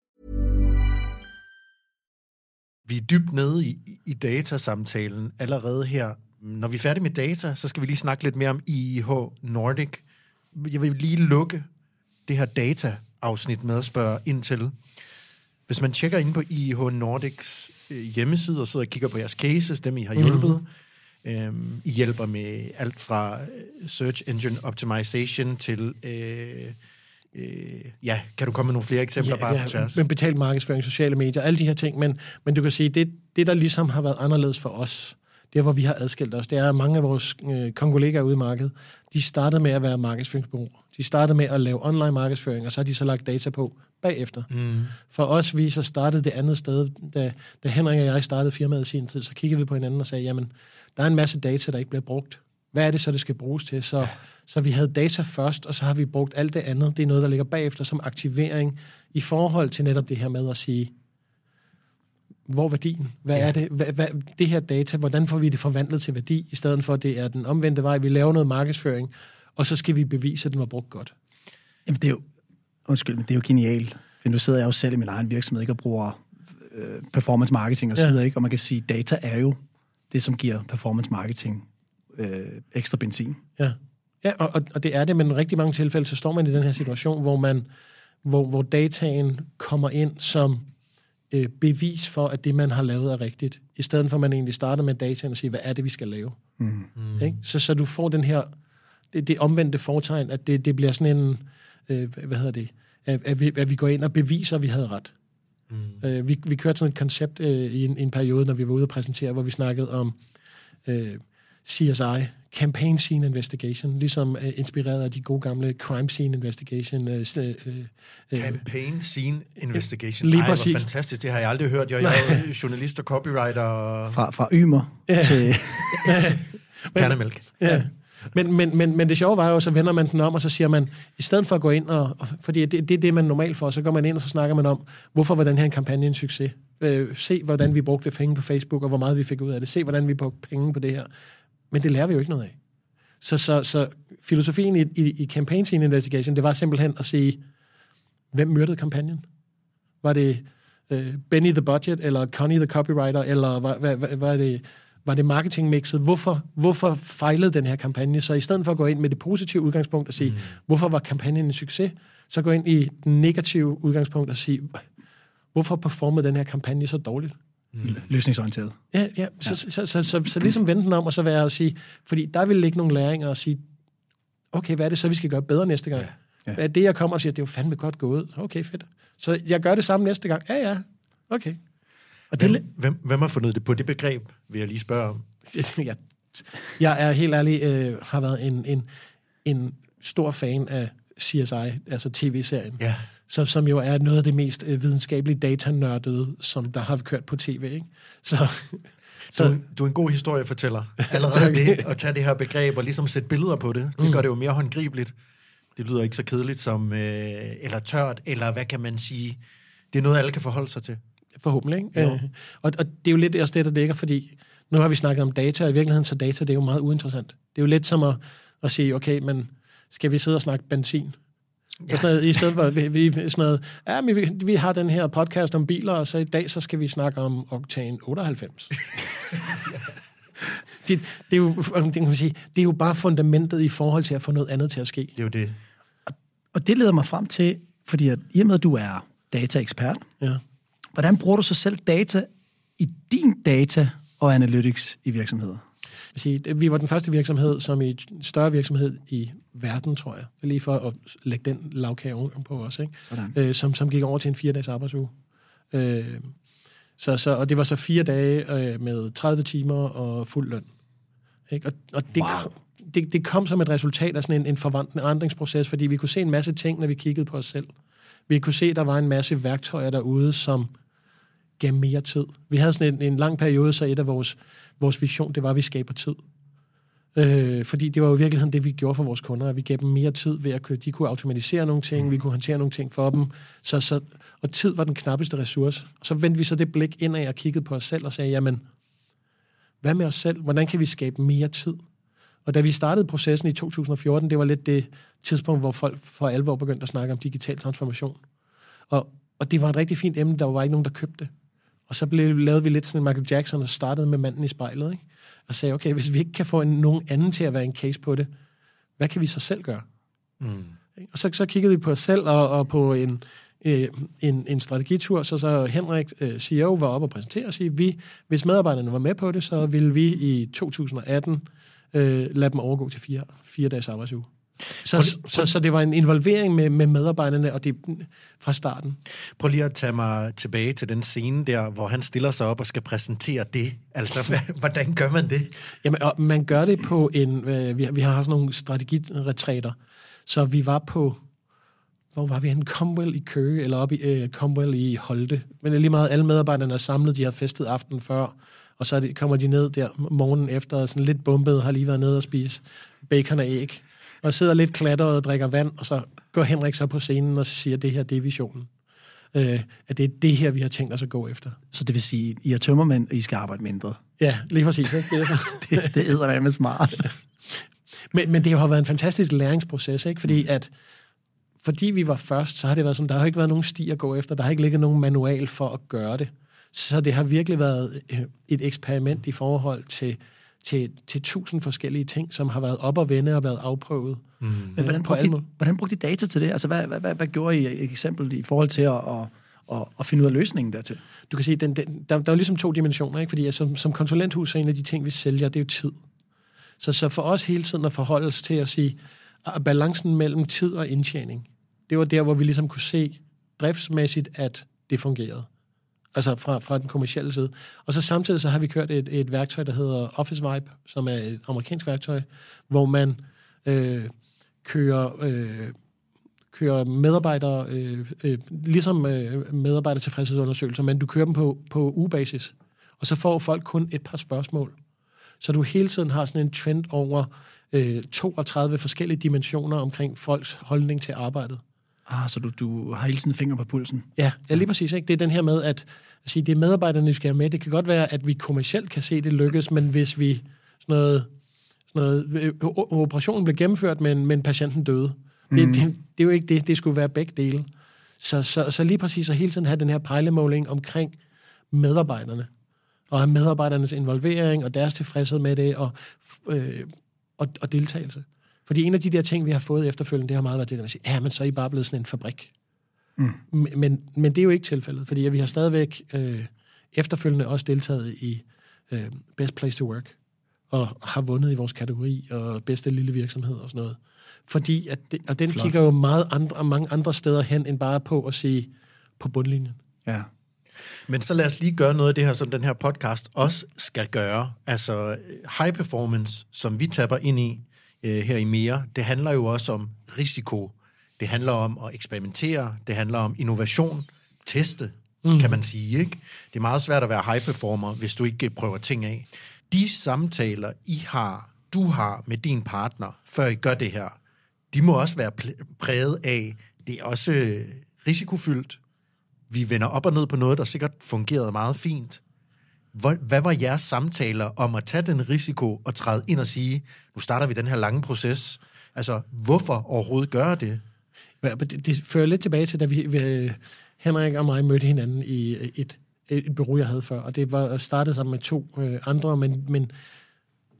Vi er dybt nede i, i datasamtalen allerede her. Når vi er færdige med data, så skal vi lige snakke lidt mere om IIH Nordic. Jeg vil lige lukke det her data afsnit med at spørge ind til. Hvis man tjekker ind på IH Nordics øh, hjemmeside og sidder og kigger på jeres cases, dem I har hjulpet, mm. Øhm, I hjælper med alt fra øh, search engine optimization til... Øh, Øh, ja, kan du komme med nogle flere eksempler ja, bare ja, på tværs? Med betalt markedsføring, sociale medier, alle de her ting, men, men du kan sige, det, det der ligesom har været anderledes for os, det hvor vi har adskilt os, det er, at mange af vores øh, kongolegaer ude i markedet, de startede med at være markedsføringsbureauer. De startede med at lave online markedsføring, og så har de så lagt data på bagefter. Mm. For os, vi så startede det andet sted, da, da Henrik og jeg startede firmaet i sin tid, så kiggede vi på hinanden og sagde, jamen, der er en masse data, der ikke bliver brugt. Hvad er det så, det skal bruges til? Så, så vi havde data først, og så har vi brugt alt det andet. Det er noget, der ligger bagefter som aktivering i forhold til netop det her med at sige, hvor er værdien? Hvad ja. er det? Hvad, hvad, det her data, hvordan får vi det forvandlet til værdi, i stedet for, at det er den omvendte vej. Vi laver noget markedsføring, og så skal vi bevise, at den var brugt godt. Jamen, det er jo, undskyld, men det er jo genialt. For nu sidder jeg jo selv i min egen virksomhed, ikke, og bruger øh, performance marketing og så videre, ikke? Og man kan sige, data er jo det, som giver performance marketing øh, ekstra benzin. Ja, ja og, og det er det, men i rigtig mange tilfælde, så står man i den her situation, hvor man hvor, hvor dataen kommer ind som øh, bevis for, at det, man har lavet, er rigtigt, i stedet for, at man egentlig starter med dataen og siger, hvad er det, vi skal lave? Mm. Ikke? Så, så du får den her, det, det omvendte fortegn, at det, det bliver sådan en, øh, hvad hedder det, at, at, vi, at vi går ind og beviser, at vi havde ret. Mm. Øh, vi, vi kørte sådan et koncept øh, i, en, en periode, når vi var ude og præsentere, hvor vi snakkede om øh, CSI, campaign scene investigation, ligesom uh, inspireret af de gode gamle crime scene investigation. Uh, uh, uh, Campaign Scene Investigation. Lige Ej, præcis. fantastisk. Det har jeg aldrig hørt. Jeg, jeg er jo journalist og copywriter og Fra, fra Ymer ja. til... kernemælk. Ja. Men, men, men, men det sjove var jo, så vender man den om, og så siger man, i stedet for at gå ind og... og fordi det, det er det, man normalt får, så går man ind, og så snakker man om, hvorfor var den her en kampagne en succes? Øh, se, hvordan vi brugte penge på Facebook, og hvor meget vi fik ud af det. Se, hvordan vi brugte penge på det her. Men det lærer vi jo ikke noget af. Så, så, så filosofien i, i, i campaign scene investigation, det var simpelthen at sige, hvem myrdede kampagnen? Var det øh, Benny the Budget, eller Connie the Copywriter, eller var, var, var, var det var det marketingmixet? Hvorfor, hvorfor fejlede den her kampagne? Så i stedet for at gå ind med det positive udgangspunkt og sige, mm. hvorfor var kampagnen en succes, så gå ind i den negative udgangspunkt og sige, hvorfor performede den her kampagne så dårligt? Løsningsorienteret. Ja, ja. Så, så, så, så, så, så ligesom vende den om, og så være at sige, fordi der vil ligge nogle læringer og sige, okay, hvad er det så, vi skal gøre bedre næste gang? Ja. Ja. Hvad er det, jeg kommer og siger, det er jo fandme godt gået. Okay, fedt. Så jeg gør det samme næste gang. Ja, ja. Okay. Og det, Hvem, hvem, hvem har fundet det på det begreb, vil jeg lige spørge om? jeg, jeg er helt ærlig, øh, har været en, en, en stor fan af CSI, altså tv-serien, Ja. som, som jo er noget af det mest øh, videnskabelige datanørdede, som der har kørt på tv. Ikke? Så, Du, så er- du er en god historiefortæller. Allerede det, at tage det her begreb og ligesom sætte billeder på det, det gør det jo mere håndgribeligt. Det lyder ikke så kedeligt som, øh, eller tørt, eller hvad kan man sige? Det er noget, alle kan forholde sig til. Forhåbentlig. Ikke? Øh, og, og det er jo lidt også det, der ligger, fordi nu har vi snakket om data, og i virkeligheden så data, det er jo meget uinteressant. Det er jo lidt som at, at sige, okay, men skal vi sidde og snakke benzin? Ja. Sådan noget, I stedet for, vi, vi, sådan noget, ja, men vi, vi har den her podcast om biler, og så i dag, så skal vi snakke om Octane 98. det, det, er jo, det, kan man sige, det er jo bare fundamentet i forhold til at få noget andet til at ske. Det er jo det. og det leder mig frem til, fordi at, i og med, at du er dataekspert, Ja. Hvordan bruger du så selv data i din data og analytics i virksomheder? vi var den første virksomhed, som i større virksomhed i verden, tror jeg, lige for at lægge den lavkage på os, ikke? Sådan. Øh, som, som gik over til en fire-dages arbejdsuge. Øh, så, så, og det var så fire dage øh, med 30 timer og fuld løn. Ikke? Og, og det, Wow. kom, det, det kom som et resultat af sådan en, en forandringsproces, fordi vi kunne se en masse ting, når vi kiggede på os selv. Vi kunne se, at der var en masse værktøjer derude, som gav mere tid. Vi havde sådan en, en lang periode, så et af vores, vores vision, det var, at vi skaber tid. Øh, fordi det var jo i virkeligheden det, vi gjorde for vores kunder, at vi gav dem mere tid ved at køre. de kunne automatisere nogle ting, vi kunne håndtere nogle ting for dem. Så, så, og tid var den knappeste ressource. Og så vendte vi så det blik indad og kiggede på os selv og sagde, jamen, hvad med os selv? Hvordan kan vi skabe mere tid? Og da vi startede processen i 2014, det var lidt det tidspunkt, hvor folk for alvor begyndte at snakke om digital transformation. Og, og det var et rigtig fint emne, der var ikke nogen, der købte det. Og så blev, lavede vi lidt sådan en Michael Jackson, og startede med manden i spejlet, ikke? Og sagde, okay, hvis vi ikke kan få en, nogen anden til at være en case på det, hvad kan vi så selv gøre? Mm. Og så, så kiggede vi på os selv og, og på en, øh, en, en strategitur, så så Henrik, øh, CEO, var oppe og præsentere og sige, vi, hvis medarbejderne var med på det, så ville vi i 2018 øh, lade dem overgå til fire, fire dages arbejdsuge. Så, Prøv lige- så, så det var en involvering med, med medarbejderne, og det fra starten. Prøv lige at tage mig tilbage til den scene der, hvor han stiller sig op og skal præsentere det. Altså, hvordan gør man det? Jamen, og man gør det på en... Øh, vi, har- vi har haft nogle strategiretræter, så vi var på... Hvor var vi henne? Comwell i Køge, eller oppe i øh, Comwell i Holte. Men lige meget, alle medarbejderne er samlet, de har festet aftenen før, og så det, kommer de ned der morgenen efter, sådan lidt bumpet, har lige været nede og spise bacon og æg, og sidder lidt klatret og drikker vand, og så går Henrik så på scenen og siger, det her, det er visionen. Øh, at det er det her, vi har tænkt os at gå efter. Så det vil sige, I er tømmermænd, og I skal arbejde mindre. Ja, lige præcis. Ikke? Det. Det, det æder med smart. Men, men det har været en fantastisk læringsproces, ikke? Fordi at fordi vi var først, så har det været sådan, der har ikke været nogen sti at gå efter, der har ikke ligget nogen manual for at gøre det. Så det har virkelig været øh, et eksperiment i forhold til, til, til tusind forskellige ting, som har været op og vende og været afprøvet. Mm. Men hvordan på brugte, alle I, måder. hvordan brugte I data til det? Altså, hvad, hvad, hvad, hvad gjorde I eksempel i forhold til at, at, at, at finde ud af løsningen dertil? Du kan sige, den, den, der, der er jo ligesom to dimensioner, ikke? fordi altså, som, som konsulenthus, er en af de ting, vi sælger, det er jo tid. Så, så for os hele tiden at forholde os til at sige, at balancen mellem tid og indtjening, det var der, hvor vi ligesom kunne se driftsmæssigt, at det fungerede. Altså fra, fra den kommercielle side. Og så samtidig så har vi kørt et, et værktøj, der hedder Office Vibe, som er et amerikansk værktøj, hvor man øh, kører, øh, kører medarbejdere, øh, øh, ligesom øh, medarbejdertilfredshedsundersøgelser, men du kører dem på, på ugebasis. Og så får folk kun et par spørgsmål. Så du hele tiden har sådan en trend over øh, 32 forskellige dimensioner omkring folks holdning til arbejdet. Ah, så du, du har hele tiden finger på pulsen. Ja, ja lige præcis. Ikke? Det er den her med, at, at sige, det er medarbejderne, vi skal have med. Det kan godt være, at vi kommercielt kan se, det lykkes, men hvis vi sådan noget, sådan noget øh, operationen blev gennemført, men, men patienten døde. Mm. Det, det, det, er jo ikke det. Det skulle være begge dele. Så, så, så lige præcis at hele tiden have den her pejlemåling omkring medarbejderne, og have medarbejdernes involvering og deres tilfredshed med det, og, øh, og, og deltagelse. Fordi en af de der ting, vi har fået efterfølgende, det har meget været det der med at sige, ja, men så er I bare blevet sådan en fabrik. Mm. Men, men det er jo ikke tilfældet, fordi vi har stadigvæk øh, efterfølgende også deltaget i øh, Best Place to Work, og har vundet i vores kategori, og bedste lille virksomhed og sådan noget. Fordi, at det, og den Flot. kigger jo meget andre, mange andre steder hen, end bare på at sige på bundlinjen. Ja. Men så lad os lige gøre noget af det her, som den her podcast også skal gøre. Altså high performance, som vi tapper ind i øh, her i mere, det handler jo også om risiko. Det handler om at eksperimentere. Det handler om innovation. Teste, mm. kan man sige. Ikke? Det er meget svært at være high performer, hvis du ikke prøver ting af. De samtaler, I har, du har med din partner, før I gør det her, de må også være præget af, det er også risikofyldt, vi vender op og ned på noget, der sikkert fungerede meget fint. Hvad var jeres samtaler om at tage den risiko og træde ind og sige, nu starter vi den her lange proces? Altså, hvorfor overhovedet gøre det? Ja, det, det fører lidt tilbage til, da vi, vi, Henrik og mig mødte hinanden i et, et bureau, jeg havde før, og det var startet sammen med to øh, andre, men, men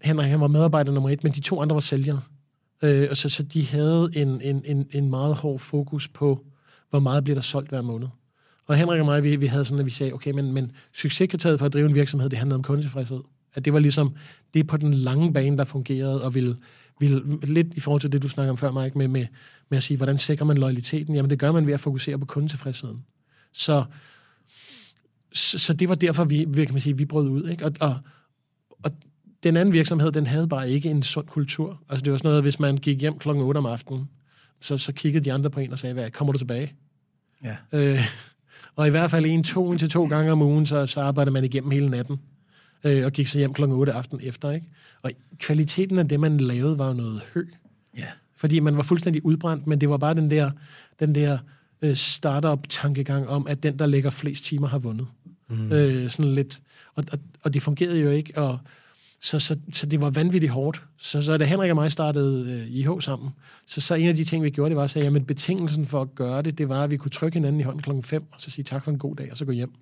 Henrik han var medarbejder nummer et, men de to andre var sælgere. Øh, og så, så de havde en, en, en, en meget hård fokus på, hvor meget bliver der solgt hver måned. Og Henrik og mig, vi, vi havde sådan, at vi sagde, okay, men, men succeskriteriet for at drive en virksomhed, det handlede om kundetilfredshed. At det var ligesom, det på den lange bane, der fungerede, og ville, ville lidt i forhold til det, du snakker om før, Mike, med, med, med at sige, hvordan sikrer man loyaliteten? Jamen, det gør man ved at fokusere på kundetilfredsheden. Så, så, så det var derfor, vi, kan man sige, vi brød ud. Ikke? Og, og, og den anden virksomhed, den havde bare ikke en sund kultur. Altså det var sådan noget, hvis man gik hjem klokken 8 om aftenen, så, så kiggede de andre på en og sagde, hvad, kommer du tilbage? Ja. Øh, og i hvert fald en, to, en til to gange om ugen, så, så arbejdede man igennem hele natten. Øh, og gik så hjem klokken 8 aften efter. Ikke? Og kvaliteten af det, man lavede, var noget hø. Ja. Fordi man var fuldstændig udbrændt, men det var bare den der, den der øh, startup-tankegang om, at den, der lægger flest timer, har vundet. Mm. Øh, sådan lidt. Og, og, og det fungerede jo ikke, og så, så, så det var vanvittigt hårdt. Så, så da Henrik og mig startede øh, IH sammen, så, så en af de ting, vi gjorde, det var at sige, at betingelsen for at gøre det, det var, at vi kunne trykke hinanden i hånden klokken 5, og så sige tak for en god dag, og så gå hjem.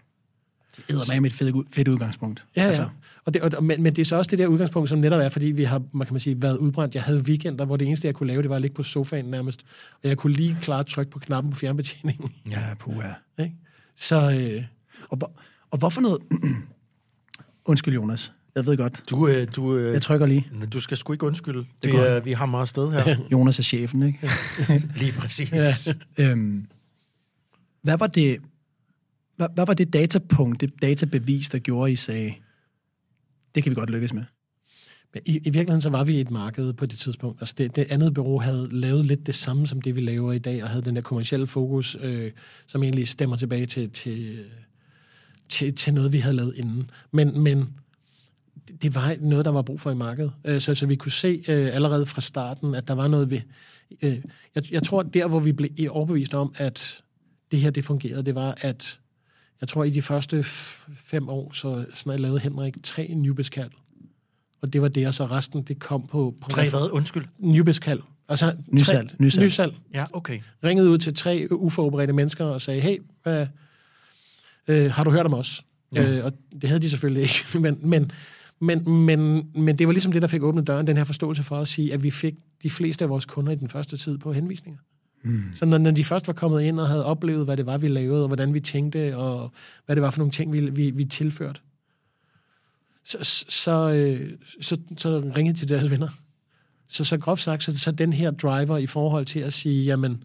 Det er med et fedt, fedt udgangspunkt. Ja, altså. ja. Og det, og, men, men det er så også det der udgangspunkt, som netop er, fordi vi har, man kan man sige, været udbrændt. Jeg havde weekender, hvor det eneste, jeg kunne lave, det var at ligge på sofaen nærmest. Og jeg kunne lige klart trykke på knappen på fjernbetjeningen. Ja, puha. Ikke? Så... Øh, og, og hvorfor noget... Undskyld, Jonas. Jeg ved godt. Du, øh, du, øh, jeg trykker lige. Du skal sgu ikke undskylde. Det, det er, vi har meget sted her. Jonas er chefen, ikke? lige præcis. Ja. Øhm, hvad var det... Hvad, hvad var det datapunkt, det databevis, der gjorde, I sagde, det kan vi godt lykkes med? Men i, I virkeligheden så var vi i et marked på det tidspunkt. Altså det, det andet bureau havde lavet lidt det samme, som det vi laver i dag, og havde den der kommercielle fokus, øh, som egentlig stemmer tilbage til, til, til, til noget, vi havde lavet inden. Men, men det var noget, der var brug for i markedet. Øh, så, så vi kunne se øh, allerede fra starten, at der var noget ved... Øh, jeg, jeg tror, der hvor vi blev overbevist om, at det her det fungerede, det var, at jeg tror, i de første fem år, så sådan lavede Henrik tre nybeskald. Og det var det, og så resten, det kom på... på tre hvad? Undskyld. Nybeskald. Altså, nysal. Nysal. nysal. Ja, okay. Ringede ud til tre uforberedte mennesker og sagde, hey, hvad, øh, har du hørt om os? Ja. Øh, og det havde de selvfølgelig ikke, men, men men, men, men det var ligesom det, der fik åbnet døren, den her forståelse for at sige, at vi fik de fleste af vores kunder i den første tid på henvisninger. Mm. Så når, når de først var kommet ind og havde oplevet, hvad det var, vi lavede, og hvordan vi tænkte, og hvad det var for nogle ting, vi, vi, vi tilførte, så, så, øh, så, så ringede de deres venner. Så, så groft sagt, så, så den her driver i forhold til at sige, jamen,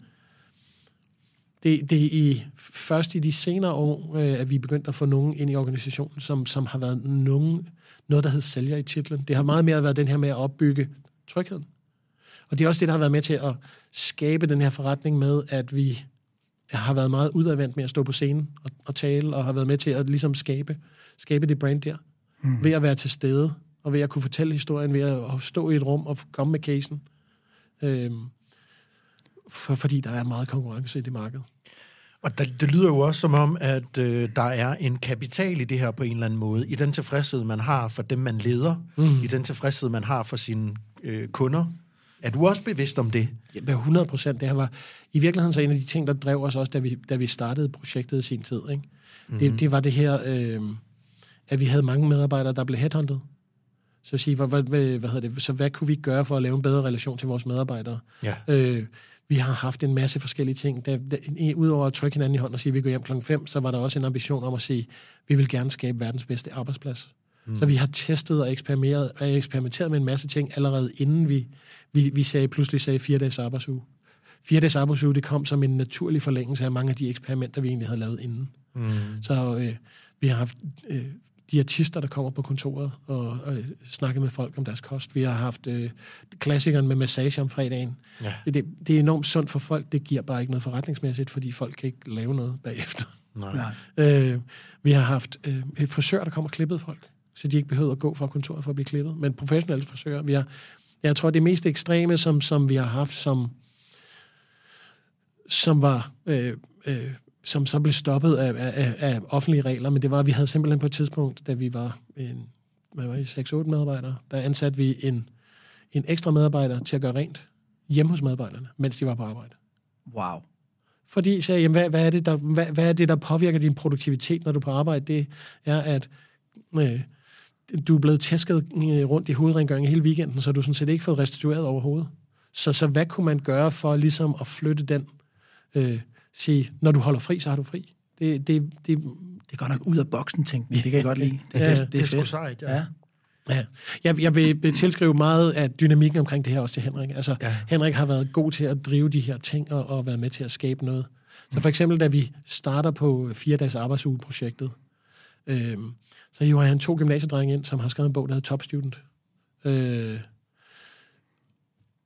det, det er i, først i de senere år, øh, at vi er begyndt at få nogen ind i organisationen, som, som har været nogen, noget, der hedder sælger i titlen. Det har meget mere været den her med at opbygge trygheden. Og det er også det, der har været med til at skabe den her forretning med, at vi har været meget udadvendt med at stå på scenen og, og tale, og har været med til at ligesom skabe, skabe det brand der. Mm. Ved at være til stede, og ved at kunne fortælle historien, ved at stå i et rum og komme med casen. Øhm, for, fordi der er meget konkurrence i det marked. Og det, det lyder jo også som om, at øh, der er en kapital i det her på en eller anden måde. I den tilfredshed, man har for dem, man leder. Mm. I den tilfredshed, man har for sine øh, kunder. Er du også bevidst om det? Ja, 100 procent. Det her var i virkeligheden så en af de ting, der drev os også, da vi, da vi startede projektet i sin tid. Ikke? Mm-hmm. Det, det var det her, øh, at vi havde mange medarbejdere, der blev headhunted. Så sige, hvad, hvad, hvad, hvad hedder det, så hvad kunne vi gøre for at lave en bedre relation til vores medarbejdere? Ja. Øh, vi har haft en masse forskellige ting. Da, da, Udover at trykke hinanden i hånden og sige, at vi går hjem klokken 5, så var der også en ambition om at sige, at vi vil gerne skabe verdens bedste arbejdsplads. Mm. Så vi har testet og eksperimenteret, og eksperimenteret med en masse ting allerede inden vi, vi, vi sagde, pludselig sagde fire dages arbejdsuge. Fire dages arbejdsuge, det kom som en naturlig forlængelse af mange af de eksperimenter, vi egentlig havde lavet inden. Mm. Så øh, vi har haft øh, diætister, der kommer på kontoret og, og snakker med folk om deres kost. Vi har haft øh, klassikeren med massage om fredagen. Ja. Det, det er enormt sundt for folk. Det giver bare ikke noget forretningsmæssigt, fordi folk kan ikke lave noget bagefter. Nej. Øh, vi har haft øh, frisører, der kommer og klippet folk, så de ikke behøver at gå fra kontoret for at blive klippet. Men professionelle frisører. Vi har, jeg tror, det mest ekstreme, som, som vi har haft, som, som var... Øh, øh, som så blev stoppet af, af, af offentlige regler, men det var, at vi havde simpelthen på et tidspunkt, da vi var en, hvad var det, 6-8 medarbejdere, der ansatte vi en, en ekstra medarbejder til at gøre rent hjemme hos medarbejderne, mens de var på arbejde. Wow. Fordi sagde, jamen, hvad, hvad, er det, der, hvad, hvad er det, der påvirker din produktivitet, når du er på arbejde? Det er, at øh, du er blevet tæsket øh, rundt i hovedrengøringen hele weekenden, så du sådan set ikke fået restitueret overhovedet. Så, så hvad kunne man gøre for ligesom at flytte den øh, sige, når du holder fri, så har du fri. Det, det, det, det går nok ud af boksen, tænkte Det kan jeg godt lide. Det er, ja, fedt. Det er, det er fedt. sejt, ja. ja. Ja, jeg, jeg vil tilskrive meget af dynamikken omkring det her også til Henrik. Altså, ja. Henrik har været god til at drive de her ting og, og været med til at skabe noget. Så for eksempel, da vi starter på fire dages arbejdsuge-projektet, øh, så hiver han to gymnasiedrenge ind, som har skrevet en bog, der hedder Top Student. Øh,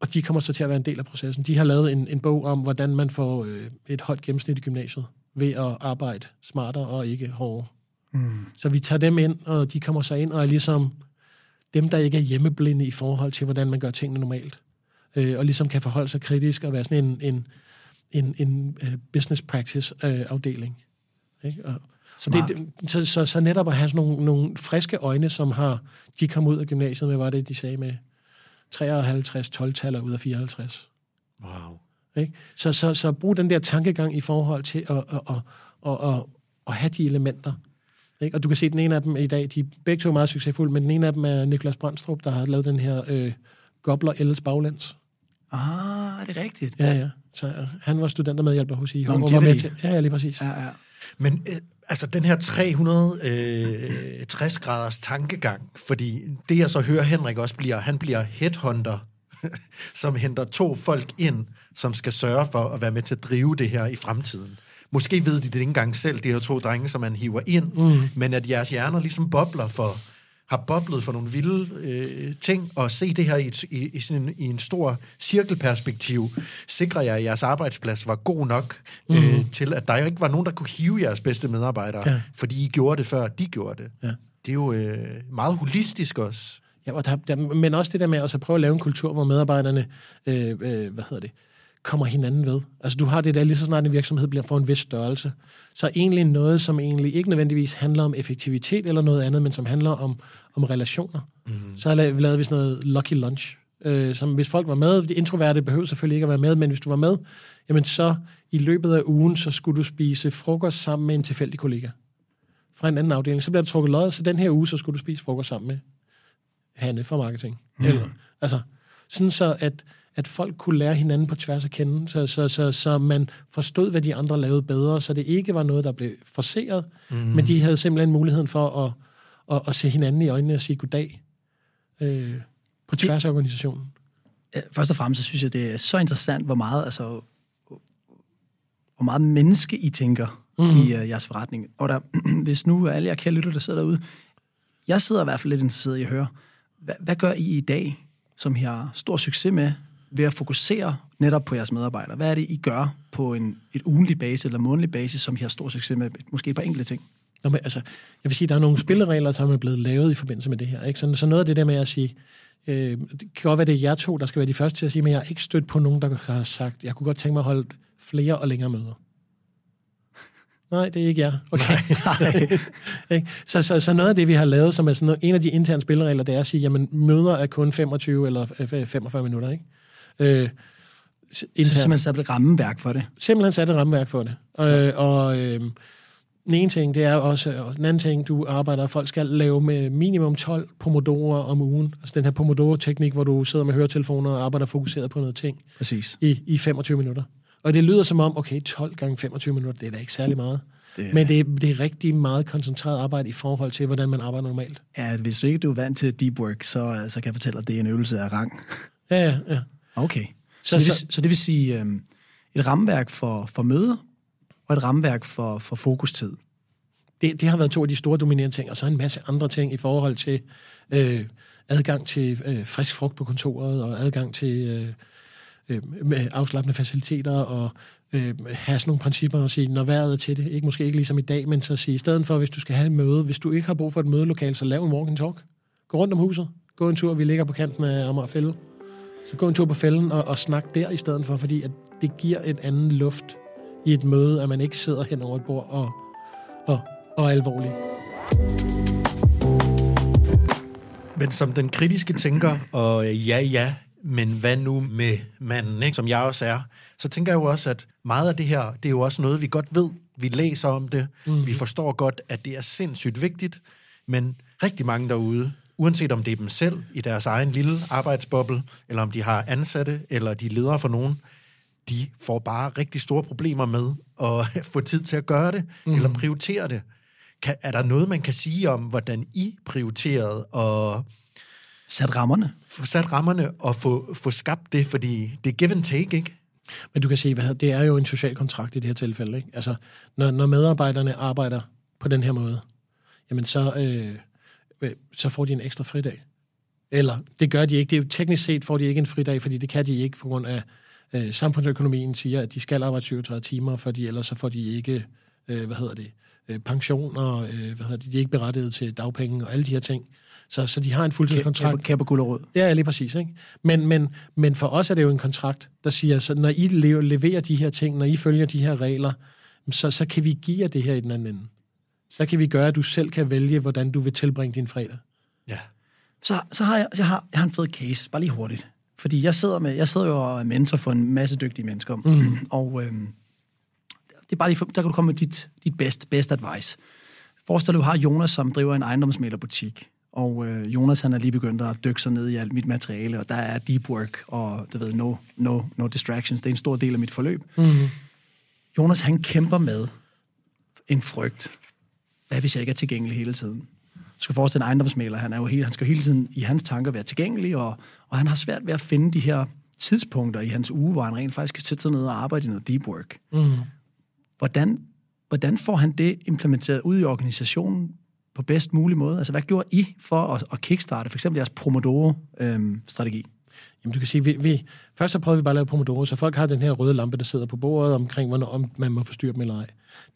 og de kommer så til at være en del af processen. De har lavet en, en bog om, hvordan man får øh, et højt gennemsnit i gymnasiet ved at arbejde smartere og ikke hårdere. Mm. Så vi tager dem ind, og de kommer så ind og er ligesom dem, der ikke er hjemmeblinde i forhold til, hvordan man gør tingene normalt. Øh, og ligesom kan forholde sig kritisk og være sådan en, en, en, en uh, business practice uh, afdeling. Ikke? Og, så, det, så, så, så netop at have sådan nogle, nogle friske øjne, som har, de kom ud af gymnasiet med, hvad det, de sagde med 53 12-taller ud af 54. Wow. Ikke? Så, så, så brug den der tankegang i forhold til at, at, at, at, at, at have de elementer. Ikke? Og du kan se, den ene af dem i dag, de er begge to meget succesfulde, men den ene af dem er Niklas Brandstrup, der har lavet den her øh, Gobler Els Baglands. Ah, er det rigtigt? Ja, ja. Så uh, han var studenter medhjælper hos IH. Og var med til, ja, ja, lige præcis. Ja, ja. Men øh, altså den her 360 øh, graders tankegang, fordi det jeg så hører Henrik også bliver, han bliver headhunter, som henter to folk ind, som skal sørge for at være med til at drive det her i fremtiden. Måske ved de det ikke engang selv, de her to drenge, som man hiver ind, mm. men at jeres hjerner ligesom bobler for, har boblet for nogle vilde øh, ting, og se det her i, et, i, i, sådan en, i en stor cirkelperspektiv, sikrer jeg, at jeres arbejdsplads var god nok mm. øh, til, at der ikke var nogen, der kunne hive jeres bedste medarbejdere, ja. fordi I gjorde det, før de gjorde det. Ja. Det er jo øh, meget holistisk også. Ja, og der, der, men også det der med at så prøve at lave en kultur, hvor medarbejderne, øh, øh, hvad hedder det, kommer hinanden ved. Altså du har det der, lige så snart en virksomhed bliver for en vis størrelse, så egentlig noget, som egentlig ikke nødvendigvis handler om effektivitet eller noget andet, men som handler om, om relationer. Mm. Så lavede vi sådan noget lucky lunch, øh, som hvis folk var med, de introverte behøver selvfølgelig ikke at være med, men hvis du var med, jamen så i løbet af ugen, så skulle du spise frokost sammen med en tilfældig kollega fra en anden afdeling. Så bliver der trukket lod, så den her uge, så skulle du spise frokost sammen med Hanne fra marketing. Mm. Eller, altså, sådan så, at at folk kunne lære hinanden på tværs af kende, så, så, så, så man forstod, hvad de andre lavede bedre, så det ikke var noget, der blev forseret, mm. men de havde simpelthen muligheden for at, at, at se hinanden i øjnene og sige goddag øh, på tværs af organisationen. Først og fremmest så synes jeg, det er så interessant, hvor meget, altså, hvor meget menneske I tænker mm. i uh, jeres forretning. Og der, hvis nu alle jer kære lytter, der sidder derude, jeg sidder i hvert fald lidt interesseret i at høre, hvad, hvad gør I i dag, som I har stor succes med, ved at fokusere netop på jeres medarbejdere? Hvad er det, I gør på en, et ugenlig basis eller månedlig basis, som I har stor succes med? Måske et par enkelte ting. Nå, men, altså, jeg vil sige, der er nogle spilleregler, som er blevet lavet i forbindelse med det her. Ikke? Så, så noget af det der med at sige, øh, det kan godt være, det er jer to, der skal være de første til at sige, men jeg har ikke stødt på nogen, der har sagt, jeg kunne godt tænke mig at holde flere og længere møder. Nej, det er ikke jer. Okay. Ikke? så, så, så noget af det, vi har lavet, som er sådan noget, en af de interne spilleregler, det er at sige, jamen møder er kun 25 eller 45 minutter. Ikke? Øh, så simpelthen sat et rammeværk for det? Simpelthen sat et rammeværk for det. Øh, og øh, den ene ting, det er også, og den anden ting, du arbejder, folk skal lave med minimum 12 pomodorer om ugen. Altså den her pomodoro-teknik, hvor du sidder med høretelefoner og arbejder fokuseret på noget ting. Præcis. I, i 25 minutter. Og det lyder som om, okay, 12 gange 25 minutter, det er da ikke særlig meget. Det, Men det er, det er rigtig meget koncentreret arbejde i forhold til, hvordan man arbejder normalt. Ja, hvis du ikke du er vant til deep work, så, så kan jeg fortælle at det er en øvelse af rang. Ja, ja, ja. Okay. Så, så, det, vil, så det vil sige um, et rammeværk for, for møder, og et rammeværk for, for fokustid. Det, det har været to af de store dominerende ting, og så en masse andre ting i forhold til øh, adgang til øh, frisk frugt på kontoret, og adgang til øh, øh, afslappende faciliteter, og øh, have sådan nogle principper og sige, når vejret er til det, ikke måske ikke ligesom i dag, men så sige, i stedet for, hvis du skal have et møde, hvis du ikke har brug for et mødelokal, så lav en walk and talk. Gå rundt om huset, gå en tur, vi ligger på kanten af Amagerfælde. Så gå en tur på fælden og, og snak der i stedet for, fordi at det giver et andet luft i et møde, at man ikke sidder hen over et bord og, og, og er alvorlig. Men som den kritiske tænker, og ja, ja, men hvad nu med manden, ikke? som jeg også er, så tænker jeg jo også, at meget af det her, det er jo også noget, vi godt ved. Vi læser om det, mm. vi forstår godt, at det er sindssygt vigtigt, men rigtig mange derude, uanset om det er dem selv i deres egen lille arbejdsboble, eller om de har ansatte, eller de leder for nogen, de får bare rigtig store problemer med at få tid til at gøre det, mm. eller prioritere det. Kan, er der noget, man kan sige om, hvordan I prioriterede og Sat rammerne. Få sat rammerne og få, få skabt det, fordi det er give and take, ikke? Men du kan se, hvad det er jo en social kontrakt i det her tilfælde. Ikke? Altså, når, når medarbejderne arbejder på den her måde, jamen så, øh, øh, så får de en ekstra fridag. Eller det gør de ikke. Det er jo teknisk set får de ikke en fridag, fordi det kan de ikke på grund af øh, samfundsøkonomien siger, at de skal arbejde 37 timer, fordi ellers så får de ikke, øh, hvad hedder det, øh, pension, og øh, hvad hedder det, de er ikke berettiget til dagpenge og alle de her ting. Så, så de har en fuldtidskontrakt. Kæp og gulderød. Ja, lige præcis. Ikke? Men, men, men for os er det jo en kontrakt, der siger, så når I leverer de her ting, når I følger de her regler, så, så kan vi give jer det her i den anden ende. Så kan vi gøre, at du selv kan vælge, hvordan du vil tilbringe din fredag. Ja. Så, så har jeg, jeg, har, jeg har en fed case, bare lige hurtigt. Fordi jeg sidder, med, jeg sidder jo og er mentor for en masse dygtige mennesker. Mm. Og øhm, det er bare lige, der kan du komme med dit, dit best, best advice. Forestil dig, du har Jonas, som driver en ejendomsmælerbutik. Og øh, Jonas han er lige begyndt at dykke sig ned i alt mit materiale, og der er deep work og du ved, no, no, no distractions. Det er en stor del af mit forløb. Mm-hmm. Jonas han kæmper med en frygt. Hvad hvis jeg ikke er tilgængelig hele tiden? Du skal forestille en ejendomsmaler, han, er jo hele, han skal hele tiden i hans tanker være tilgængelig, og, og han har svært ved at finde de her tidspunkter i hans uge, hvor han rent faktisk kan sætte sig ned og arbejde i noget deep work. Mm. Hvordan, hvordan får han det implementeret ud i organisationen på bedst mulig måde? Altså, hvad gjorde I for at, at kickstarte for eksempel jeres Pomodoro-strategi? Jamen, du kan sige, vi, vi, først så prøvede vi bare at lave Pomodoro, så folk har den her røde lampe, der sidder på bordet omkring, hvornår om man må forstyrre dem eller ej.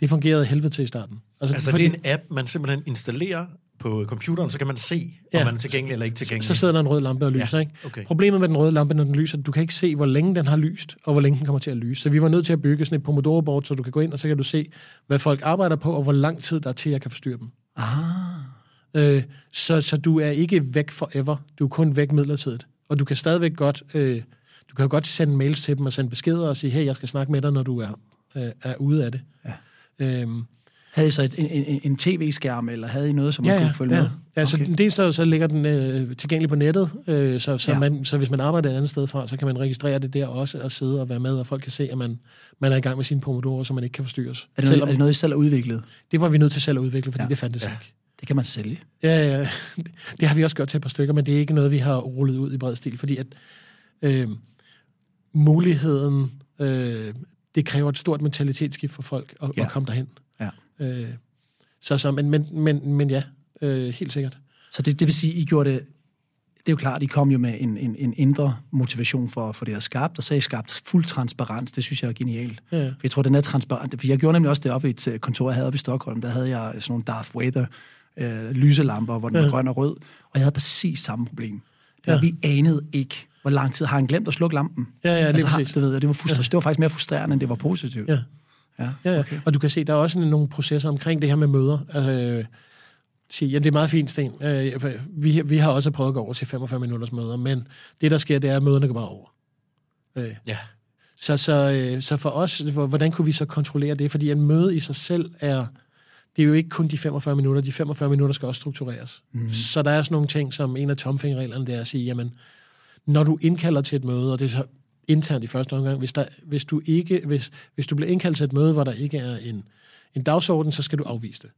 Det fungerede helvede til i starten. Altså, altså fordi, det er en app, man simpelthen installerer på computeren, så kan man se, ja, om man er tilgængelig eller ikke tilgængelig. Så sidder der en rød lampe og lyser, ja, ikke? Okay. Problemet med den røde lampe, når den lyser, du kan ikke se, hvor længe den har lyst, og hvor længe den kommer til at lyse. Så vi var nødt til at bygge sådan et Pomodoro-board, så du kan gå ind, og så kan du se, hvad folk arbejder på, og hvor lang tid der er til, at jeg kan forstyrre dem. Ah. Øh, så, så du er ikke væk forever. Du er kun væk midlertidigt. Og du kan stadigvæk godt, øh, du kan godt sende mails til dem og sende beskeder og sige, hey, jeg skal snakke med dig, når du er, øh, er ude af det. Ja. Øhm, havde I så et, en, en, en tv-skærm, eller havde I noget, som man ja, kunne følge ja. med? Ja, så okay. dels så, så ligger den øh, tilgængelig på nettet, øh, så, så, ja. man, så hvis man arbejder et andet sted fra, så kan man registrere det der også, og sidde og være med, og folk kan se, at man, man er i gang med sine pomodorer, så man ikke kan forstyrres. Er det, noget, er det noget, I selv har udviklet? Det var vi nødt til selv at udvikle, fordi ja. det fandtes ja. ikke. Det kan man sælge. Ja, ja, det har vi også gjort til et par stykker, men det er ikke noget, vi har rullet ud i bred stil, fordi at øh, muligheden, øh, det kræver et stort mentalitetsskift for folk at, Ja. at komme derhen. Ja. Øh, så, så, men, men, men, men ja, øh, helt sikkert. Så det, det vil sige, I gjorde det... Det er jo klart, I kom jo med en, en, en indre motivation for, for det her skabt, og så har I skabt fuld transparens. Det synes jeg er genialt. Ja. For jeg tror, den er transparent. For jeg gjorde nemlig også det oppe i et øh, kontor, jeg havde oppe i Stockholm. Der havde jeg sådan nogle Darth Vader øh, lyselamper, hvor den var Ja. grøn og rød. Og jeg havde præcis samme problem. Det var, Ja. Vi anede ikke, hvor lang tid har han glemt at slukke lampen. Ja, ja, lige altså, har, præcis. det, ved jeg, det, var frustra- det var faktisk mere frustrerende, end det var positivt. Ja. Ja. Ja, ja. Og du kan se, der er også nogle processer omkring det her med møder. Øh, sige, ja, det er meget fint, Sten. Øh, vi, vi har også prøvet at gå over til 45 minutters møder, men det, der sker, det er, at møderne går bare over. Øh, Ja. så, så, øh, så for os, hvor- hvordan kunne vi så kontrollere det? Fordi en møde i sig selv er, det er jo ikke kun de 45 minutter, de 45 minutter skal også struktureres. Mm. Så der er sådan nogle ting, som en af tomfingerreglerne, det er at sige, jamen, når du indkalder til et møde, og det er så internt i første omgang, hvis, der, hvis, du, ikke, hvis, hvis du bliver indkaldt til et møde, hvor der ikke er en, en dagsorden, så skal du afvise det.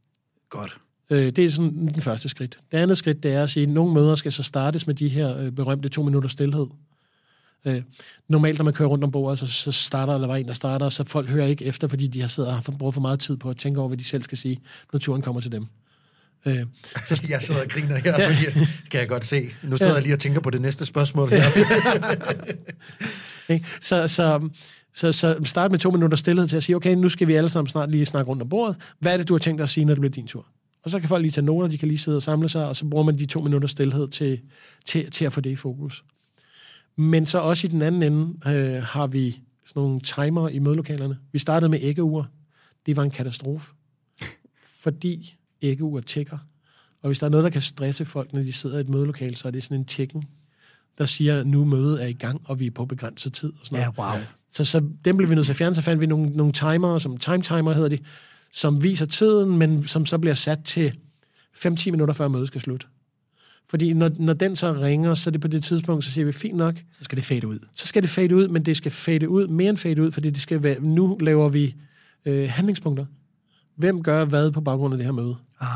Godt. Øh, det er sådan den første skridt. Det andet skridt, det er at sige, at nogle møder skal så startes med de her øh, berømte to minutter stillhed. Øh, normalt, når man kører rundt om bordet, så, så starter der var en, der starter, så folk hører ikke efter, fordi de har siddet og har brugt for meget tid på at tænke over, hvad de selv skal sige, når turen kommer til dem. Øh, Jeg sidder og griner her, fordi kan jeg godt se. Nu sidder Ja. jeg lige og tænker på det næste spørgsmål her. Ikke? Så, så, så, så start med to minutter stillhed til at sige, okay, nu skal vi alle sammen snart lige snakke rundt om bordet. Hvad er det, du har tænkt dig at sige, når det bliver din tur? Og så kan folk lige tage noter, de kan lige sidde og samle sig, og så bruger man de to minutter stillhed til, til, til at få det i fokus. Men så også i den anden ende øh, har vi sådan nogle timer i mødelokalerne. Vi startede med æggeur. Det var en katastrofe. Fordi æggeur tækker. Og hvis der er noget, der kan stresse folk, når de sidder i et mødelokale, så er det sådan en tjekken, der siger, at nu mødet er i gang, og vi er på begrænset tid. Og sådan Ja, noget. wow. Så, så dem blev vi nødt til at fjerne. Så fandt vi nogle, nogle timer, som time timer hedder de, som viser tiden, men som så bliver sat til 5-10 minutter før mødet skal slutte. Fordi når, når den så ringer, så er det på det tidspunkt, så siger vi, fint nok, Så skal det fade ud. så skal det fade ud, men det skal fade ud, mere end fade ud, fordi det skal være, nu laver vi øh, handlingspunkter. Hvem gør hvad på baggrund af det her møde? Ah,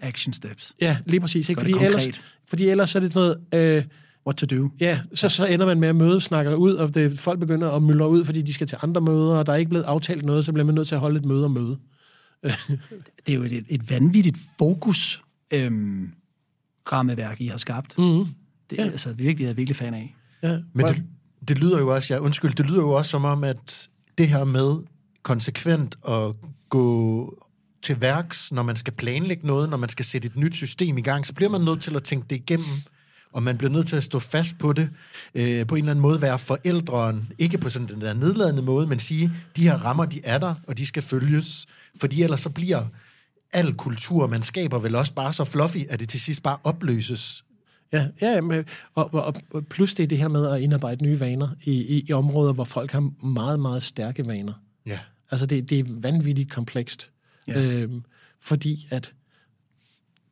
action steps. Ja, lige præcis. Ikke? Gør det Fordi, ellers, fordi ellers så er det noget... Øh, What to do. Ja, så, så ender man med at møde, snakker ud, og det, folk begynder at myldre ud, fordi de skal til andre møder, og der er ikke blevet aftalt noget, så bliver man nødt til at holde et møde og møde. Det er jo et, et vanvittigt fokus øhm, rammeværk, I har skabt. Mm-hmm. Det er ja. altså virkelig, jeg er virkelig fan af. Ja, Men det, det lyder jo også, ja, undskyld, det lyder jo også som om, at det her med konsekvent at gå til værks, når man skal planlægge noget, når man skal sætte et nyt system i gang, så bliver man nødt til at tænke det igennem, og man bliver nødt til at stå fast på det, øh, på en eller anden måde være forældren, ikke på sådan den der nedladende måde, men sige, de her rammer, de er der, og de skal følges, fordi ellers så bliver al kultur, man skaber, vel også bare så fluffy, at det til sidst bare opløses. Ja, ja jamen, og, og, og plus det er det her med at indarbejde nye vaner i, i, i områder, hvor folk har meget, meget stærke vaner. Ja. Altså, det, det er vanvittigt komplekst. Ja. Øhm, fordi at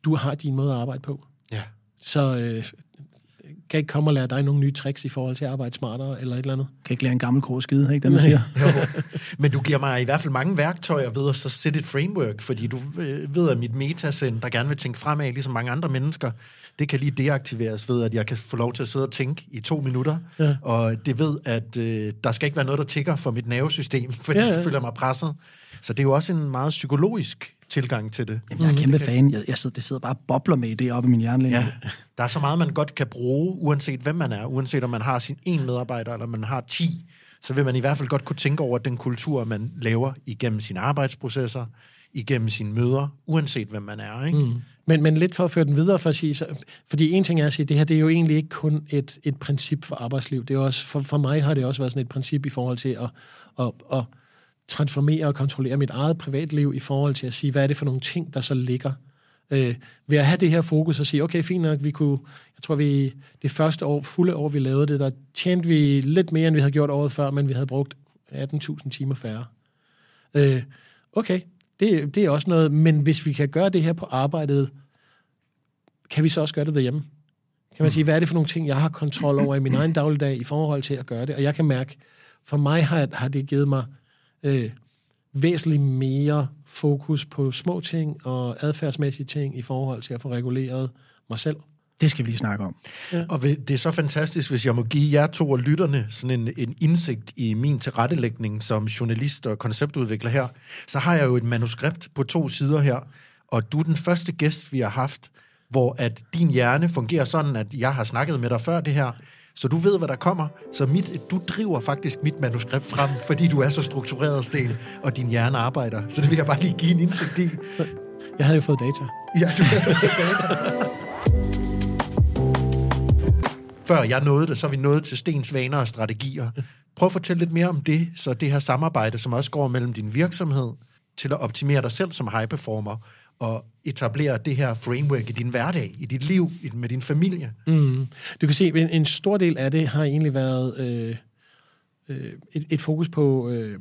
du har din måde at arbejde på. Ja. Så øh, kan ikke komme og lære dig nogle nye tricks i forhold til at arbejde smartere eller et eller andet. Kan ikke lære en gammel grå skide, ikke det, man siger? Jo. Men du giver mig i hvert fald mange værktøjer ved at så sætte et framework, fordi du øh, ved, at mit metasind, der gerne vil tænke fremad, ligesom mange andre mennesker, det kan lige deaktiveres ved, at jeg kan få lov til at sidde og tænke i to minutter. Ja. Og det ved, at øh, der skal ikke være noget, der tigger for mit nervesystem, fordi Ja, ja, ja. føler mig presset. Så det er jo også en meget psykologisk tilgang til det. Jamen, jeg er kæmpe fan. Jeg, jeg sidder, det sidder bare og bobler med det oppe i min hjerne. lige nu. Ja, der er så meget, man godt kan bruge, uanset hvem man er, uanset om man har sin en medarbejder, eller man har 10, så vil man i hvert fald godt kunne tænke over den kultur, man laver igennem sine arbejdsprocesser, igennem sine møder, uanset hvem man er. Ikke? Mm. Men, men lidt for at føre den videre, for at sige, så, fordi en ting er at sige, det her det er jo egentlig ikke kun et, et princip for arbejdsliv. Det er også, for, for mig har det også været sådan et princip i forhold til at, at, at transformere og kontrollere mit eget privatliv i forhold til at sige, hvad er det for nogle ting, der så ligger. Øh, ved at have det her fokus og sige, okay, fint nok, vi kunne, jeg tror, vi det første år, fulde år, vi lavede det, der tjente vi lidt mere, end vi havde gjort året før, men vi havde brugt 18.000 timer færre. Øh, okay, det, det er også noget, men hvis vi kan gøre det her på arbejdet, kan vi så også gøre det derhjemme? Kan man sige, hvad er det for nogle ting, jeg har kontrol over i min egen dagligdag i forhold til at gøre det? Og jeg kan mærke, for mig har, har det givet mig øh, væsentligt mere fokus på små ting og adfærdsmæssige ting i forhold til at få reguleret mig selv. Det skal vi lige snakke om. Ja. Og det er så fantastisk, hvis jeg må give jer to og lytterne sådan en, en indsigt i min tilrettelægning som journalist og konceptudvikler her. Så har jeg jo et manuskript på to sider her, og du er den første gæst, vi har haft, hvor at din hjerne fungerer sådan, at jeg har snakket med dig før det her, så du ved, hvad der kommer. Så mit, du driver faktisk mit manuskript frem, fordi du er så struktureret, Sten, og din hjerne arbejder. Så det vil jeg bare lige give en indsigt i. Jeg havde jo fået data. Ja, du havde fået data. Før jeg nåede det, så er vi nået til Stens vaner og strategier. Prøv at fortælle lidt mere om det, så det her samarbejde, som også går mellem din virksomhed til at optimere dig selv som high performer, at etablere det her framework i din hverdag, i dit liv, med din familie. Mm. Du kan se, at en stor del af det har egentlig været øh, øh, et, et fokus på, øh,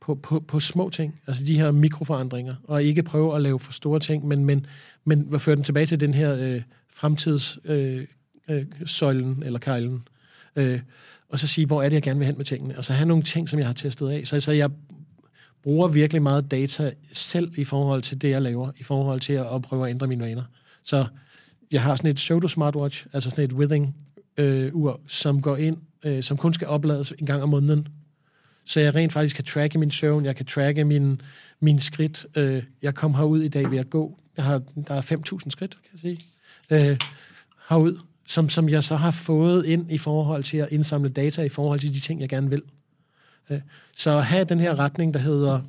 på, på, på små ting, altså de her mikroforandringer, og ikke prøve at lave for store ting, men, men, men føre den tilbage til den her øh, fremtids... Øh, øh, søjlen eller kejlen, øh, og så sige, hvor er det, jeg gerne vil hen med tingene, og så have nogle ting, som jeg har testet af. Så, så jeg bruger virkelig meget data selv i forhold til det, jeg laver, i forhold til at, at prøve at ændre mine vaner. Så jeg har sådan et pseudo-smartwatch, altså sådan et withing-ur, øh, som går ind, øh, som kun skal oplades en gang om måneden. Så jeg rent faktisk kan tracke min søvn, jeg kan tracke min, min skridt. Øh, jeg kom herud i dag ved at gå. Jeg har, der er 5.000 skridt, kan jeg sige. Øh, herud som, som jeg så har fået ind i forhold til at indsamle data i forhold til de ting, jeg gerne vil. Øh, så have den her retning, der hedder,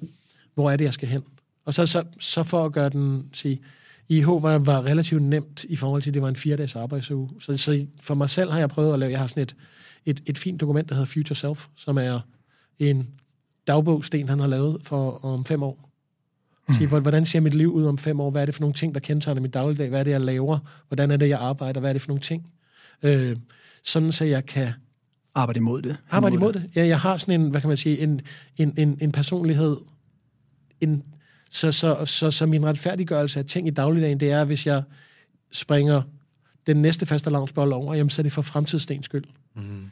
hvor er det, jeg skal hen? Og så, så, så for at gøre den, sige, IH var, var relativt nemt i forhold til, at det var en fire-dages arbejdsuge. Så, så for mig selv har jeg prøvet at lave, jeg har sådan et, et, et fint dokument, der hedder Future Self, som er en dagbog, Sten han har lavet for om fem år. Sige, hvordan ser mit liv ud om fem år? Hvad er det for nogle ting, der kendetegner mit dagligdag? Hvad er det, jeg laver? Hvordan er det, jeg arbejder? Hvad er det for nogle ting? Øh, sådan, så jeg kan... Arbejde imod det. Arbejde imod det. det. Ja, jeg har sådan en, hvad kan man sige, en, en, en, en personlighed, en, så, så, så, så min retfærdiggørelse af ting i dagligdagen, det er, hvis jeg springer den næste faste lavnsbold over, jamen, så er det for fremtidsstens skyld. Mm.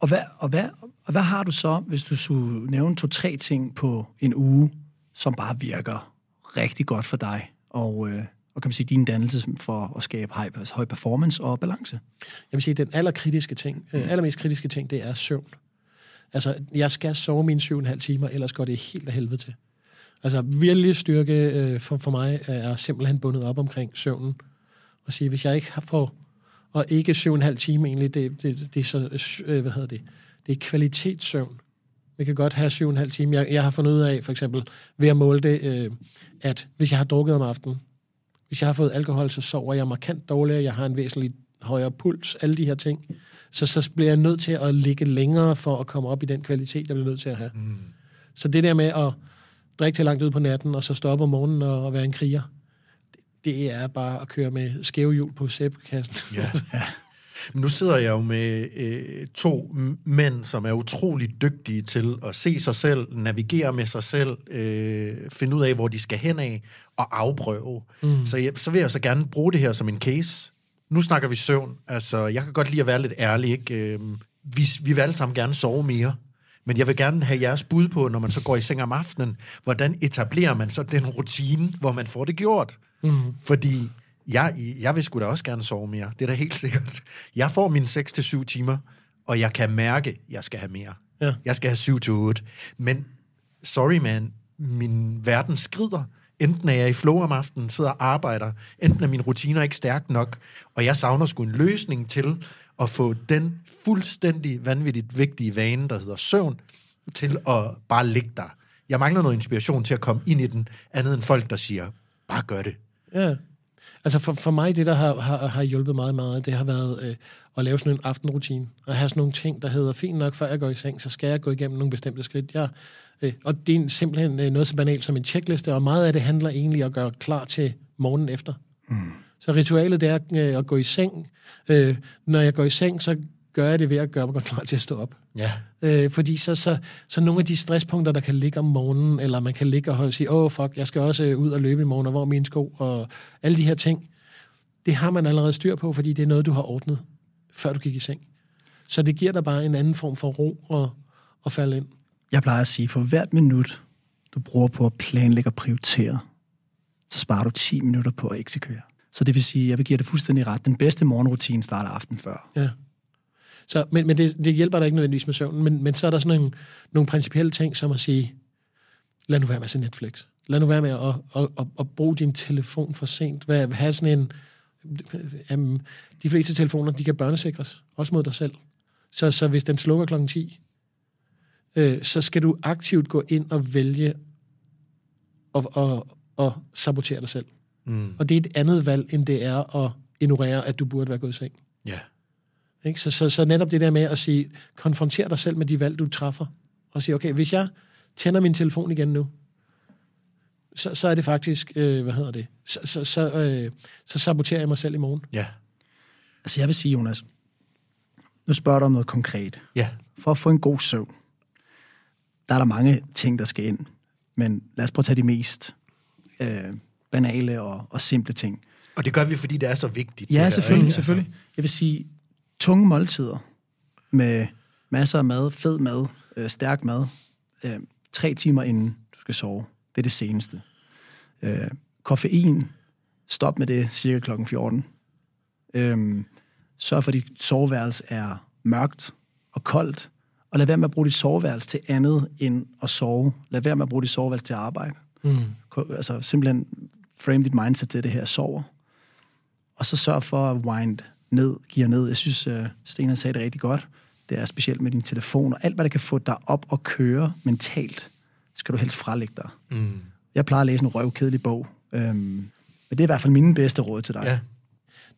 Og hvad, og, hvad, og hvad har du så, hvis du skulle nævne to-tre ting på en uge, som bare virker rigtig godt for dig, og, øh, og kan man sige, din dannelse for at skabe høj, høj performance og balance? Jeg vil sige, at den allerkritiske ting, øh, allermest kritiske ting, det er søvn. Altså, jeg skal sove mine syv og en halv timer, ellers går det helt af helvede til. Altså, virkelig styrke øh, for, for mig er simpelthen bundet op omkring søvnen. Og sige, hvis jeg ikke har for, og ikke syv og en halv time egentlig, det, det, det er så, øh, hvad hedder det, det er kvalitetssøvn. Vi kan godt have syv og en halv time. Jeg, jeg har fundet ud af, for eksempel, ved at måle det, øh, at hvis jeg har drukket om aftenen, hvis jeg har fået alkohol, så sover jeg markant dårligere, jeg har en væsentlig højere puls, alle de her ting. Så, så bliver jeg nødt til at ligge længere for at komme op i den kvalitet, jeg bliver nødt til at have. Mm. Så det der med at drikke til langt ud på natten, og så stoppe om morgenen og, og være en kriger, det, det er bare at køre med skæve hjul på sæbekassen. Ja. Men nu sidder jeg jo med øh, to mænd, som er utrolig dygtige til at se sig selv, navigere med sig selv, øh, finde ud af, hvor de skal hen af, og afprøve. Mm. Så, jeg, så vil jeg så gerne bruge det her som en case. Nu snakker vi søvn. Altså, jeg kan godt lide at være lidt ærlig. Ikke? Øh, vi, vi vil alle sammen gerne sove mere. Men jeg vil gerne have jeres bud på, når man så går i seng om aftenen, hvordan etablerer man så den rutine, hvor man får det gjort? Mm. Fordi jeg, jeg vil sgu da også gerne sove mere. Det er da helt sikkert. Jeg får mine 6-7 timer, og jeg kan mærke, at jeg skal have mere. Ja. Jeg skal have 7-8. Men, sorry man, min verden skrider. Enten er jeg i flow om aftenen, sidder og arbejder, enten er mine rutiner ikke stærk nok, og jeg savner sgu en løsning til at få den fuldstændig vanvittigt vigtige vane, der hedder søvn, til at bare ligge der. Jeg mangler noget inspiration til at komme ind i den, andet end folk, der siger, bare gør det. Ja. Altså for, for mig, det der har, har, har hjulpet meget, meget, det har været øh, at lave sådan en aftenrutine. Og have sådan nogle ting, der hedder, fint nok, før jeg går i seng, så skal jeg gå igennem nogle bestemte skridt. Jeg, øh, og det er simpelthen øh, noget så banalt som en checkliste, og meget af det handler egentlig om at gøre klar til morgenen efter. Mm. Så ritualet, det er øh, at gå i seng. Øh, når jeg går i seng, så gør jeg det ved at gøre mig klar til at stå op. Ja. Øh, fordi så, så, så nogle af de stresspunkter, der kan ligge om morgenen, eller man kan ligge og sige, åh oh, fuck, jeg skal også øh, ud og løbe i morgen, og hvor er mine sko, og alle de her ting, det har man allerede styr på, fordi det er noget, du har ordnet, før du gik i seng. Så det giver dig bare en anden form for ro og, og falde ind. Jeg plejer at sige, for hvert minut, du bruger på at planlægge og prioritere, så sparer du 10 minutter på at eksekvere. Så det vil sige, at jeg vil give dig fuldstændig ret. Den bedste morgenrutine starter aften før. Ja. Så, men men det, det hjælper dig ikke nødvendigvis med søvnen, men, men så er der sådan nogle, nogle principielle ting, som at sige, lad nu være med at se Netflix. Lad nu være med at, at, at, at bruge din telefon for sent. Hvad, have sådan en... Um, de fleste telefoner, de kan børnesikres, også mod dig selv. Så, så hvis den slukker klokken 10, øh, så skal du aktivt gå ind og vælge at, at, at sabotere dig selv. Mm. Og det er et andet valg, end det er at ignorere, at du burde være gået i seng. Ja. Ikke? Så, så, så netop det der med at sige, konfronter dig selv med de valg, du træffer, og sige, okay, hvis jeg tænder min telefon igen nu, så, så er det faktisk, øh, hvad hedder det, så, så, så, øh, så saboterer jeg mig selv i morgen. Ja. Altså jeg vil sige, Jonas, nu spørger du om noget konkret. Ja. For at få en god søvn, der er der mange ting, der skal ind. Men lad os prøve at tage de mest øh, banale og, og simple ting. Og det gør vi, fordi det er så vigtigt. Ja, selvfølgelig, ikke? selvfølgelig. Jeg vil sige, tunge måltider med masser af mad, fed mad, øh, stærk mad, øh, tre timer inden du skal sove. Det er det seneste. Øh, koffein, stop med det cirka klokken 14. Øh, sørg for, at dit soveværelse er mørkt og koldt, og lad være med at bruge dit soveværelse til andet end at sove. Lad være med at bruge dit soveværelse til at arbejde. Mm. Altså simpelthen frame dit mindset til det her sover. Og så sørg for at wind ned, gear ned. Jeg synes, uh, Sten han sagde det rigtig godt. Det er specielt med din telefon, og alt, hvad der kan få dig op og køre mentalt, skal du helst frelægge dig. Mm. Jeg plejer at læse en røvkedelig bog, øhm, men det er i hvert fald mine bedste råd til dig. Ja.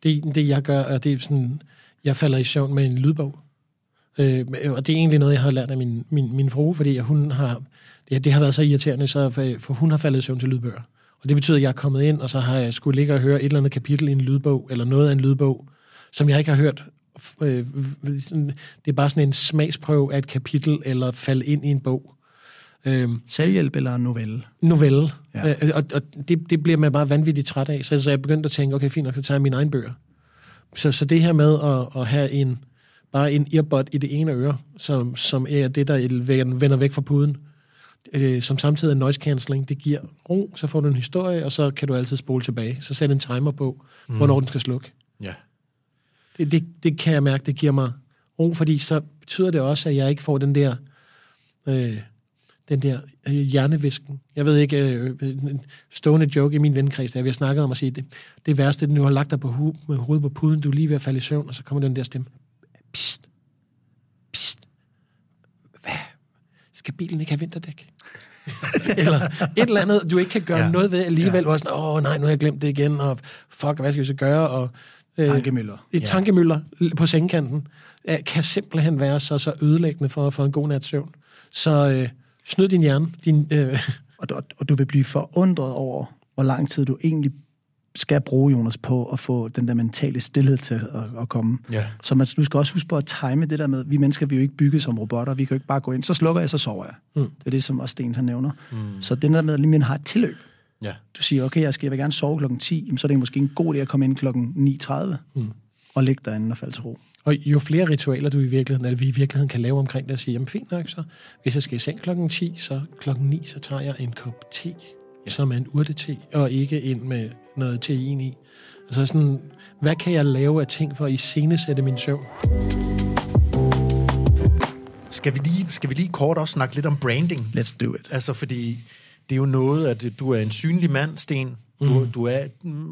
Det, det jeg gør, er det er sådan, jeg falder i søvn med en lydbog. Øh, og det er egentlig noget, jeg har lært af min, min, min frue, fordi hun har, det, det har været så irriterende, så, for, for hun har faldet i søvn til lydbøger. Og det betyder, at jeg er kommet ind, og så har jeg skulle ligge og høre et eller andet kapitel i en lydbog, eller noget af en lydbog, som jeg ikke har hørt. Øh, sådan- det er bare sådan en smagsprøve af et kapitel, eller falde ind i en bog. Øh, Selvhjælp eller novelle? novelle. Ja. Ja. Øh, og og det, det bliver man bare vanvittigt træt af. Så, så jeg begyndte at tænke, okay, fint nok, så tager jeg mine egne bøger. Så, så det her med at, at have en, bare en earbud i det ene øre, som, som er det, der vender væk fra puden, øh, som samtidig er noise cancelling, det giver ro, så får du en historie, og så kan du altid spole tilbage. Så sæt en timer på, mm. hvornår den skal slukke. Ja. Det, det, det kan jeg mærke, det giver mig ro, fordi så betyder det også, at jeg ikke får den der, øh, den der øh, hjernevisken. Jeg ved ikke, øh, en stående joke i min vennekreds, der vi har snakket om at sige, det, det værste, det er, at du har lagt dig på hu, med hovedet på puden, du er lige ved at falde i søvn, og så kommer den der stemme. Psst. Psst. Hvad? Skal bilen ikke have vinterdæk? eller et eller andet, du ikke kan gøre Ja. noget ved alligevel. Ja. sådan, åh nej, nu har jeg glemt det igen, og fuck, hvad skal vi så gøre? Og, øh, Tankemøller. et ja. tankemøller på sengekanten øh, kan simpelthen være så, så ødelæggende for at få en god nats søvn. Så øh, snyd din hjerne. Din, øh, Og, og, og du vil blive forundret over, hvor lang tid du egentlig skal bruge, Jonas, på at få den der mentale stillhed til at, at komme. Ja. Så man, du skal også huske på at time det der med, vi mennesker, vi er jo ikke bygget som robotter, vi kan jo ikke bare gå ind, så slukker jeg, så sover jeg. Mm. Det er det, som også Sten han nævner. Mm. Så den der med, at lige man har et tilløb. Ja. Du siger, okay, jeg, skal, jeg vil gerne sove klokken 10, jamen, så er det måske en god idé at komme ind klokken 9.30 mm. og ligge derinde og falde til ro. og jo flere ritualer du i virkeligheden, eller vi i virkeligheden kan lave omkring det, og sige, jamen fint nok, så hvis jeg skal i seng klokken 10, så klokken 9, så tager jeg en kop te, ja. som er en urte-te, og ikke ind med noget tein i. Altså sådan, hvad kan jeg lave af ting for at iscenesætte min søvn? Skal vi, lige, skal vi lige kort også snakke lidt om branding? Let's do it. Altså, fordi det er jo noget, at du er en synlig mand, Sten. Du, mm. du er,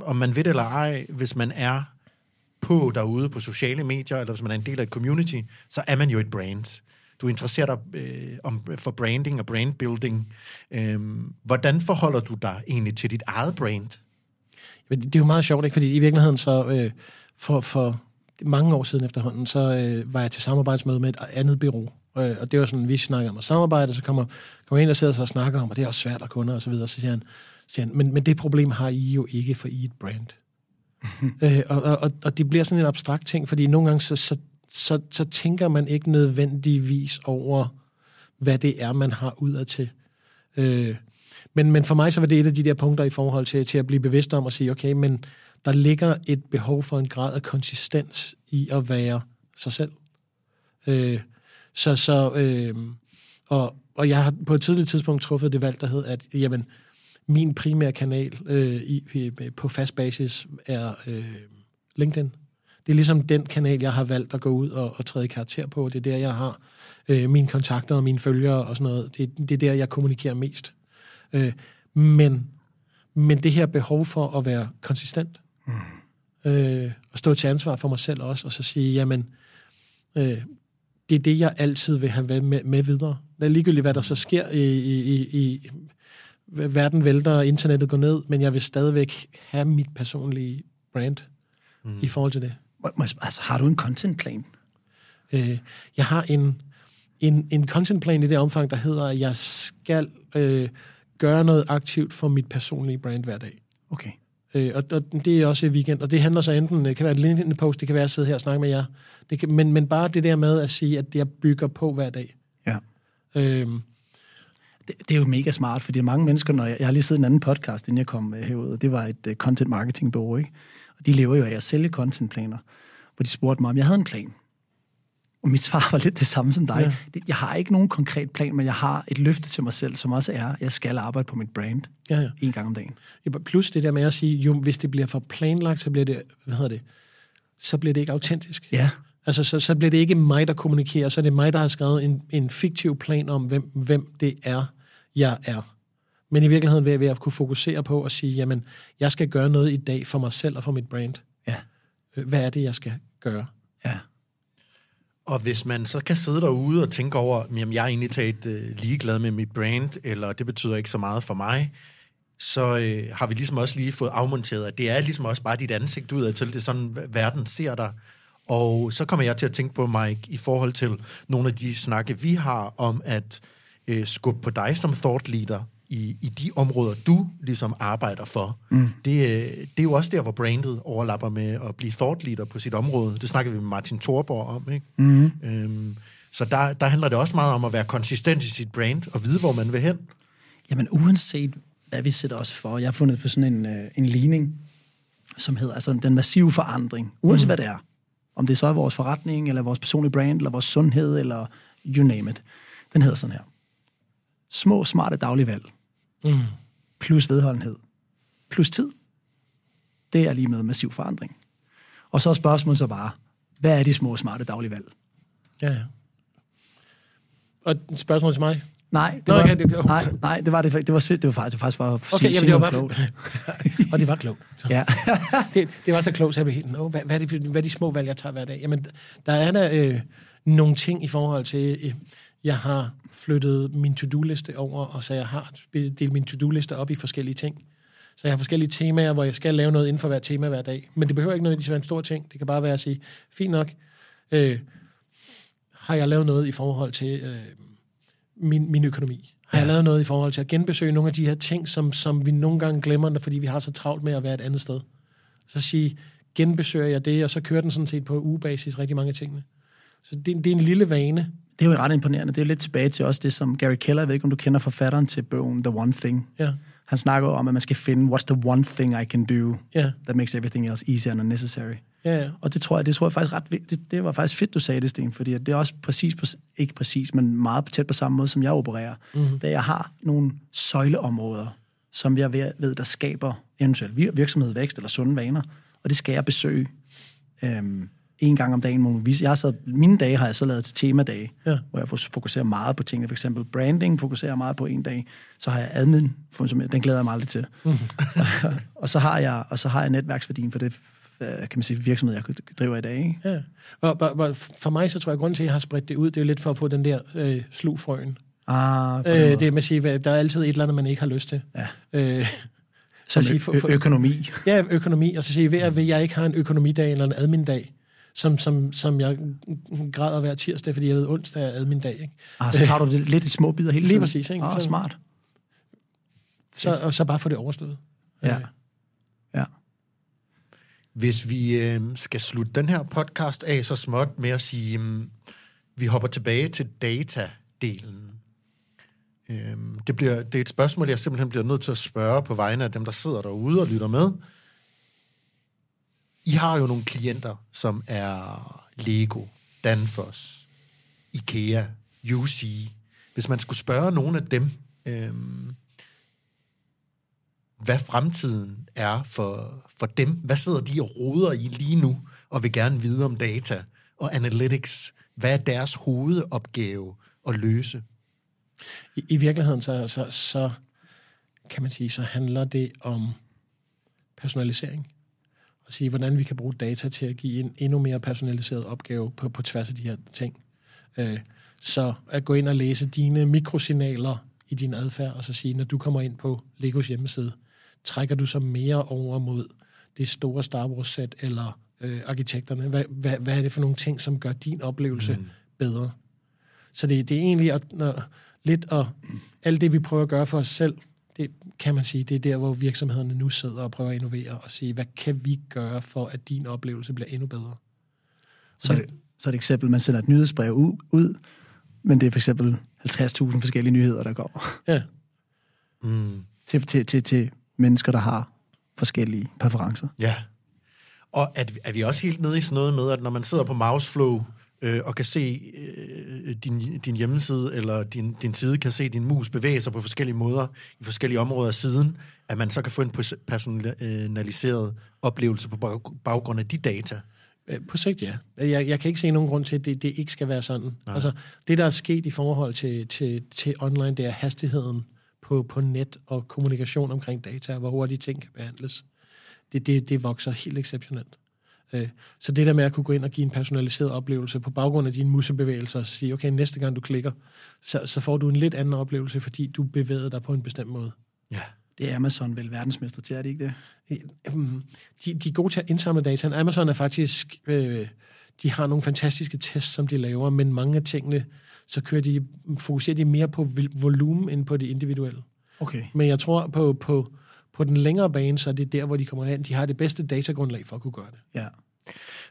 om man ved det eller ej, hvis man er på derude på sociale medier, eller hvis man er en del af et community, så er man jo et brand. Du interesserer dig øh, om, for branding og brandbuilding. Øhm, hvordan forholder du dig egentlig til dit eget brand? Men det det er jo meget sjovt, ikke? fordi i virkeligheden så øh, for, for mange år siden efterhånden, så øh, var jeg til samarbejdsmøde med et andet bureau. Øh, og det var sådan, vi snakker om at samarbejde, så kommer, kommer ind og sidder og snakker om, og det er også svært at kunder og så videre. Så siger han, siger han men, men det problem har I jo ikke, for I er et brand. øh, og, og, og, det bliver sådan en abstrakt ting, fordi nogle gange så, så, så, så tænker man ikke nødvendigvis over, hvad det er, man har udad til. Øh, men, men for mig så var det et af de der punkter i forhold til, til at blive bevidst om at sige, okay, men der ligger et behov for en grad af konsistens i at være sig selv. Øh, så, så, øh, og, og jeg har på et tidligt tidspunkt truffet det valg, der hed, at jamen, min primære kanal øh, i, i, på fast basis er øh, LinkedIn. Det er ligesom den kanal, jeg har valgt at gå ud og, og træde karakter på. Det er der, jeg har øh, mine kontakter og mine følgere og sådan noget. Det, det er der, jeg kommunikerer mest. Øh, men, men det her behov for at være konsistent, mm. øh, og stå til ansvar for mig selv også, og så sige, jamen, øh, det er det, jeg altid vil have med, med videre. Det er ligegyldigt, hvad der så sker i, i, i, i verden vælter, og internettet går ned, men jeg vil stadigvæk have mit personlige brand mm. i forhold til det. Altså, har du en contentplan? Øh, jeg har en, en, en contentplan i det omfang, der hedder, at jeg skal øh, gøre noget aktivt for mit personlige brand hver dag. Okay. Øh, og, og det er også i weekend, og det handler så enten, det kan være et LinkedIn-post, det kan være at sidde her og snakke med jer, det kan, men, men bare det der med at sige, at jeg bygger på hver dag. Ja. Øhm, det, det er jo mega smart, fordi mange mennesker, når jeg, jeg har lige siddet en anden podcast, inden jeg kom øh, herud, og det var et uh, content marketing bureau, ikke? Og de lever jo af at sælge contentplaner, hvor de spurgte mig, om jeg havde en plan. Og mit svar var lidt det samme som dig. Ja. Jeg har ikke nogen konkret plan, men jeg har et løfte til mig selv, som også er, at jeg skal arbejde på mit brand ja, ja. en gang om dagen. Ja, plus det der med at sige, jo, hvis det bliver for planlagt, så bliver det, hvad hedder det, så bliver det ikke autentisk. Ja. Altså, så, så bliver det ikke mig, der kommunikerer, så er det mig, der har skrevet en, en fiktiv plan om, hvem, hvem det er, jeg er. Men i virkeligheden jeg, vil jeg kunne fokusere på at sige, jamen, jeg skal gøre noget i dag for mig selv og for mit brand. Ja. Øh, hvad er det, jeg skal gøre? Ja. Og hvis man så kan sidde derude og tænke over, jamen jeg er egentlig taget øh, ligeglad med mit brand, eller det betyder ikke så meget for mig, så øh, har vi ligesom også lige fået afmonteret, at det er ligesom også bare dit ansigt ud til, det er sådan, verden ser dig. Og så kommer jeg til at tænke på, Mike, i forhold til nogle af de snakke, vi har om at øh, skubbe på dig som thought leader i, i de områder, du ligesom arbejder for. Mm. Det, øh, det er jo også der, hvor brandet overlapper med at blive thought leader på sit område. Det snakker vi med Martin Thorborg om, ikke? Mm. Øhm, så der, der handler det også meget om at være konsistent i sit brand og vide, hvor man vil hen. Jamen uanset hvad vi sætter os for, jeg har fundet på sådan en, øh, en ligning, som hedder altså den massive forandring, uanset mm. hvad det er. Om det så er vores forretning, eller vores personlige brand, eller vores sundhed, eller you name it. Den hedder sådan her. Små, smarte daglige valg. Mm. Plus vedholdenhed. Plus tid. Det er lige med massiv forandring. Og så er spørgsmålet så bare, hvad er de små, smarte daglige valg? Ja, ja. Og spørgsmål til mig? Nej, det Nå, var, okay, det- okay. nej, nej, det var det. Det var, det var faktisk, det var faktisk bare Okay, jamen, det var bare... klogt. og det var klogt. Så. Ja. det, det var så klogt, så jeg blev helt, Nå, hvad, hvad, er det, hvad er de små valg, jeg tager hver dag? Jamen, der er der øh, nogle ting i forhold til, øh, jeg har flyttet min to-do-liste over, og så jeg har delt min to-do-liste op i forskellige ting. Så jeg har forskellige temaer, hvor jeg skal lave noget inden for hver tema hver dag. Men det behøver ikke nødvendigvis være en stor ting. Det kan bare være at sige, fint nok, øh, har jeg lavet noget i forhold til øh, min, min økonomi? Har jeg lavet noget i forhold til at genbesøge nogle af de her ting, som, som vi nogle gange glemmer, fordi vi har så travlt med at være et andet sted? Så sige, genbesøger jeg det, og så kører den sådan set på ugebasis rigtig mange af tingene. Så det, det er en lille vane. Det er jo ret imponerende. Det er lidt tilbage til også det, som Gary Keller, jeg ved ikke, om du kender forfatteren til bogen The One Thing. Ja. Han snakker om, at man skal finde, what's the one thing I can do Ja. that makes everything else easier and unnecessary. Ja, ja. Og det tror jeg, det tror jeg faktisk ret. Det, det var faktisk fedt, du sagde det, Sten, fordi det er også præcis, på, ikke præcis, men meget tæt på samme måde, som jeg opererer. Mm-hmm. Da jeg har nogle søjleområder, som jeg ved, der skaber eventuelt vir- virksomhed, vækst eller sunde vaner, og det skal jeg besøge øhm, en gang om dagen. må vise. Jeg har så, mine dage har jeg så lavet til temadage, Ja. hvor jeg fokuserer meget på tingene. For eksempel branding fokuserer jeg meget på en dag. Så har jeg admin, den glæder jeg mig aldrig til. og, så har jeg, og så har jeg netværksværdien for det øh, kan man sige, virksomhed, jeg driver i dag. Ikke? ja. Og, og, og for mig, så tror jeg, at grunden til, at jeg har spredt det ud, det er jo lidt for at få den der øh, slugfrøen. Ah, Øh, det er med at sige, der er altid et eller andet, man ikke har lyst til. Ja. Øh, Som sige, for- økonomi. Ja, økonomi, og så sige, ved at ved, jeg ikke har en økonomidag eller en admin-dag, som, som, som jeg græder hver tirsdag, fordi jeg ved, onsdag er admin-dag. Ikke? Ah, så tager du det lidt i små bidder hele Lige tiden. præcis, ikke? Ah, Så- smart. Så, og så bare få det overstået. Ja. Øh, Ja. Hvis vi øh, skal slutte den her podcast af så småt med at sige, øh, vi hopper tilbage til data-delen. Øh, det, bliver, det er et spørgsmål, jeg simpelthen bliver nødt til at spørge på vegne af dem, der sidder derude og lytter med. I har jo nogle klienter, som er Lego, Danfoss, IKEA, UC. Hvis man skulle spørge nogle af dem, øh, hvad fremtiden er for, for dem. Hvad sidder de og roder i lige nu, og vil gerne vide om data og analytics? Hvad er deres hovedopgave at løse? I, i virkeligheden, så, så, så kan man sige, så handler det om personalisering. Og sige, hvordan vi kan bruge data til at give en endnu mere personaliseret opgave på, på tværs af de her ting. Øh, så at gå ind og læse dine mikrosignaler i din adfærd, og så sige, når du kommer ind på Legos hjemmeside, trækker du så mere over mod det store Star Wars-sæt, eller øh, arkitekterne? Hvad, hvad, hvad er det for nogle ting, som gør din oplevelse mm. bedre? Så det, det er egentlig at, når, lidt at alt det, vi prøver at gøre for os selv, det kan man sige, det er der, hvor virksomhederne nu sidder og prøver at innovere og sige, hvad kan vi gøre for, at din oplevelse bliver endnu bedre? Så er det, så er det et eksempel, man sender et nyhedsbrev ud, ud men det er for eksempel 50.000 forskellige nyheder, der går Ja, Mm. til, til, til, til mennesker, der har forskellige præferencer. Ja. Og er, er vi også helt nede i sådan noget med, at når man sidder på Mouseflow øh, og kan se øh, din, din hjemmeside, eller din, din side kan se din mus bevæge sig på forskellige måder i forskellige områder af siden, at man så kan få en pers- personaliseret oplevelse på bag- baggrund af de data? Øh, På sigt, ja. Jeg, jeg kan ikke se nogen grund til, at det, det ikke skal være sådan. Nej. Altså, det, der er sket i forhold til, til, til online, det er hastigheden på, på net og kommunikation omkring data, hvor hurtigt ting kan behandles. Det, det, det vokser helt exceptionelt. Øh, Så det der med at kunne gå ind og give en personaliseret oplevelse på baggrund af dine musebevægelser, og sige, okay, næste gang du klikker, så, så får du en lidt anden oplevelse, fordi du bevæger dig på en bestemt måde. Ja. Det er Amazon vel verdensmester til, er det ikke det? Øhm, de, de er gode til at indsamle data. Amazon er faktisk... Øh, de har nogle fantastiske tests, som de laver, men mange af tingene, så kører de, fokuserer de mere på volumen end på det individuelle. Okay. Men jeg tror, på, på, på den længere bane, så er det der, hvor de kommer hen. De har det bedste datagrundlag for at kunne gøre det. Ja.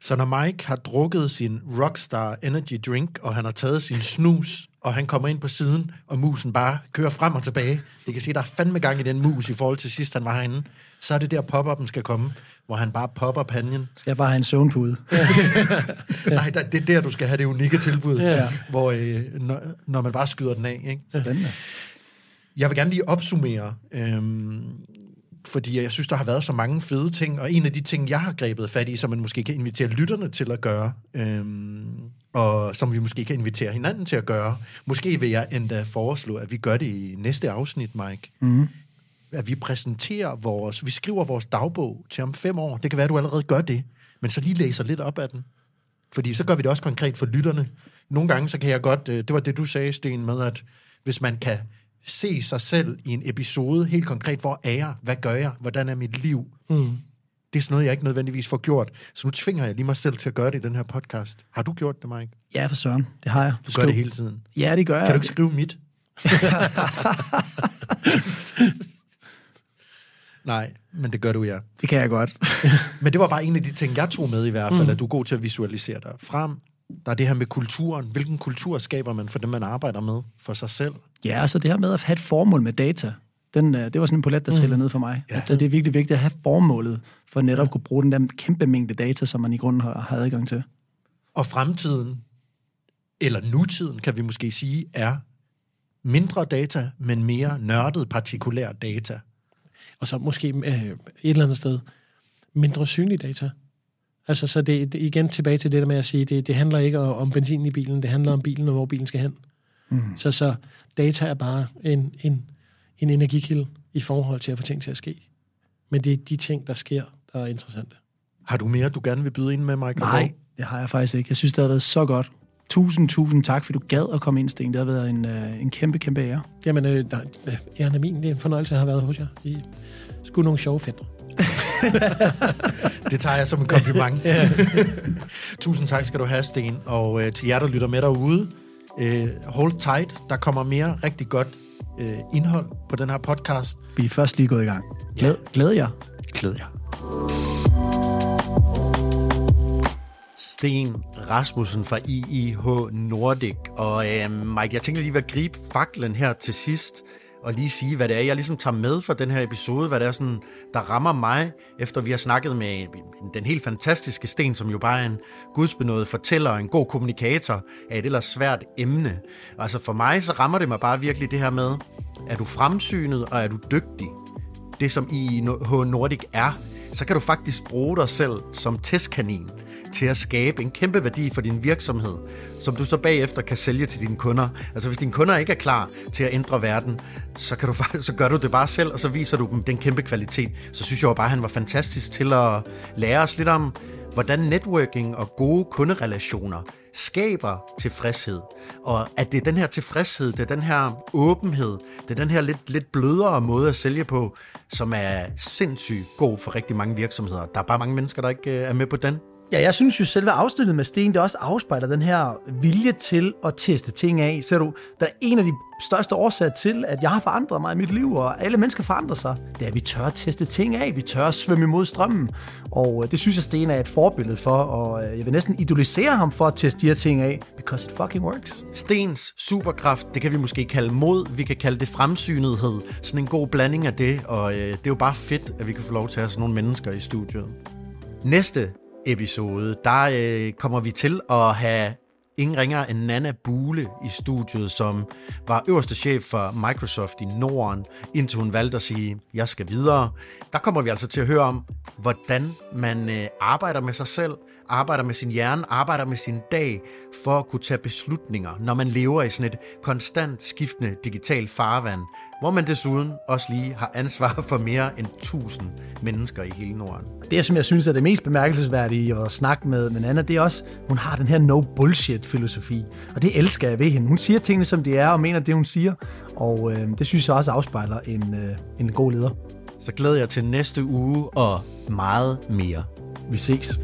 Så når Mike har drukket sin Rockstar Energy Drink, og han har taget sin snus, og han kommer ind på siden, og musen bare kører frem og tilbage, det kan se, der er fandme gang i den mus i forhold til sidst, han var herinde, så er det der pop-up'en skal komme, hvor han bare popper panjen. Skal jeg bare have en søvnpude? Nej, der, det er der, du skal have det unikke tilbud, Ja. hvor, øh, når, når man bare skyder den af. Ikke? Spændende. Jeg vil gerne lige opsummere, øhm, fordi jeg synes, der har været så mange fede ting, og en af de ting, jeg har grebet fat i, som man måske kan invitere lytterne til at gøre, øhm, og som vi måske kan invitere hinanden til at gøre, måske vil jeg endda foreslå, at vi gør det i næste afsnit, Mike. Mm. At vi præsenterer vores, vi skriver vores dagbog til om fem år. Det kan være, at du allerede gør det, men så lige læser lidt op af den. Fordi så gør vi det også konkret for lytterne. Nogle gange, så kan jeg godt, øh, det var det, du sagde, Sten, med at hvis man kan se sig selv i en episode helt konkret, hvor er jeg, hvad gør jeg, hvordan er mit liv, Mm. det er sådan noget, jeg ikke nødvendigvis får gjort. Så nu tvinger jeg lige mig selv til at gøre det i den her podcast. Har du gjort det, Mike? Ja, for søren. Det har jeg. Du gør det hele tiden. Ja, det gør jeg. Kan du ikke skrive mit? Nej, men det gør du, ja. Det kan jeg godt. Men det var bare en af de ting, jeg tog med i hvert fald, mm. at du er god til at visualisere dig frem. Der er det her med kulturen. Hvilken kultur skaber man for det, man arbejder med for sig selv? Ja, og så det her med at have et formål med data. Den, øh, det var sådan en polet, der triller ned for mig. Ja. Ja. At det er virkelig vigtigt at have formålet, for netop at kunne bruge den der kæmpe mængde data, som man i grunden har, har adgang til. Og fremtiden, eller nutiden, kan vi måske sige, er mindre data, men mere nørdet partikulær data. Og så måske øh, et eller andet sted mindre synlig data. Altså, så det, det igen tilbage til det der med at sige, det, det handler ikke om benzin i bilen, det handler om bilen og hvor bilen skal hen. Mm. Så, så data er bare en, en, en energikilde i forhold til at få ting til at ske. Men det er de ting, der sker, der er interessante. Har du mere, du gerne vil byde ind med, Michael? Nej, det har jeg faktisk ikke. Jeg synes, det har været så godt. Tusind, tusind tak, fordi du gad at komme ind, Sten. Det har været en, øh, en kæmpe, kæmpe ære. Jamen, øh, der, øh, æren er min. Det er en fornøjelse at have været hos jer. I skulle nogle sjove fætter. Det tager jeg som en kompliment. Tusind tak skal du have, Sten. Og øh, til jer, der lytter med derude, øh, hold tight. Der kommer mere rigtig godt øh, indhold på den her podcast. Vi er først lige gået i gang. Glæd, glæd jer. Glæd jer. Sten Rasmussen fra IIH Nordic. Og øh, Mike, jeg tænker lige at gribe faklen her til sidst, og lige sige, hvad det er, jeg ligesom tager med for den her episode, hvad det er, sådan, der rammer mig, efter vi har snakket med den helt fantastiske Sten, som jo bare er en gudsbenået fortæller, og en god kommunikator af et ellers svært emne. Altså for mig, så rammer det mig bare virkelig det her med, er du fremsynet, og er du dygtig? det som I Nordic er, så kan du faktisk bruge dig selv som testkanin til at skabe en kæmpe værdi for din virksomhed, som du så bagefter kan sælge til dine kunder. Altså hvis dine kunder ikke er klar til at ændre verden, så, kan du, så gør du det bare selv, og så viser du dem den kæmpe kvalitet. Så synes jeg jo bare, at han var fantastisk til at lære os lidt om, hvordan networking og gode kunderelationer skaber tilfredshed. Og at det er den her tilfredshed, det er den her åbenhed, det er den her lidt, lidt blødere måde at sælge på, som er sindssygt god for rigtig mange virksomheder. Der er bare mange mennesker, der ikke øh, er med på den. Ja, jeg synes jo, selve afsnittet med Sten, det også afspejler den her vilje til at teste ting af. Ser du, der er en af de største årsager til, at jeg har forandret mig i mit liv, og alle mennesker forandrer sig, det er, at vi tør at teste ting af. Vi tør at svømme imod strømmen. Og øh, det synes jeg, Sten er et forbillede for, og øh, jeg vil næsten idolisere ham for at teste de her ting af, because it fucking works. Stens superkraft, det kan vi måske kalde mod, vi kan kalde det fremsynethed. Sådan en god blanding af det, og øh, det er jo bare fedt, at vi kan få lov til at have sådan nogle mennesker i studiet. Næste episode, der øh, kommer vi til at have ingen ringer end Nana Bule i studiet, som var øverste chef for Microsoft i Norden, indtil hun valgte at sige, jeg skal videre. Der kommer vi altså til at høre om, hvordan man øh, arbejder med sig selv, arbejder med sin hjerne, arbejder med sin dag, for at kunne tage beslutninger, når man lever i sådan et konstant skiftende digitalt farvand, hvor man desuden også lige har ansvar for mere end 1000 mennesker i hele Norden. Det, som jeg synes er det mest bemærkelsesværdige at snakke med, med Anna, det er også, hun har den her no bullshit-filosofi. Og det elsker jeg ved hende. Hun siger tingene, som de er, og mener det, hun siger. Og øh, det synes jeg også afspejler en, øh, en god leder. Så glæder jeg til næste uge og meget mere. Vi ses.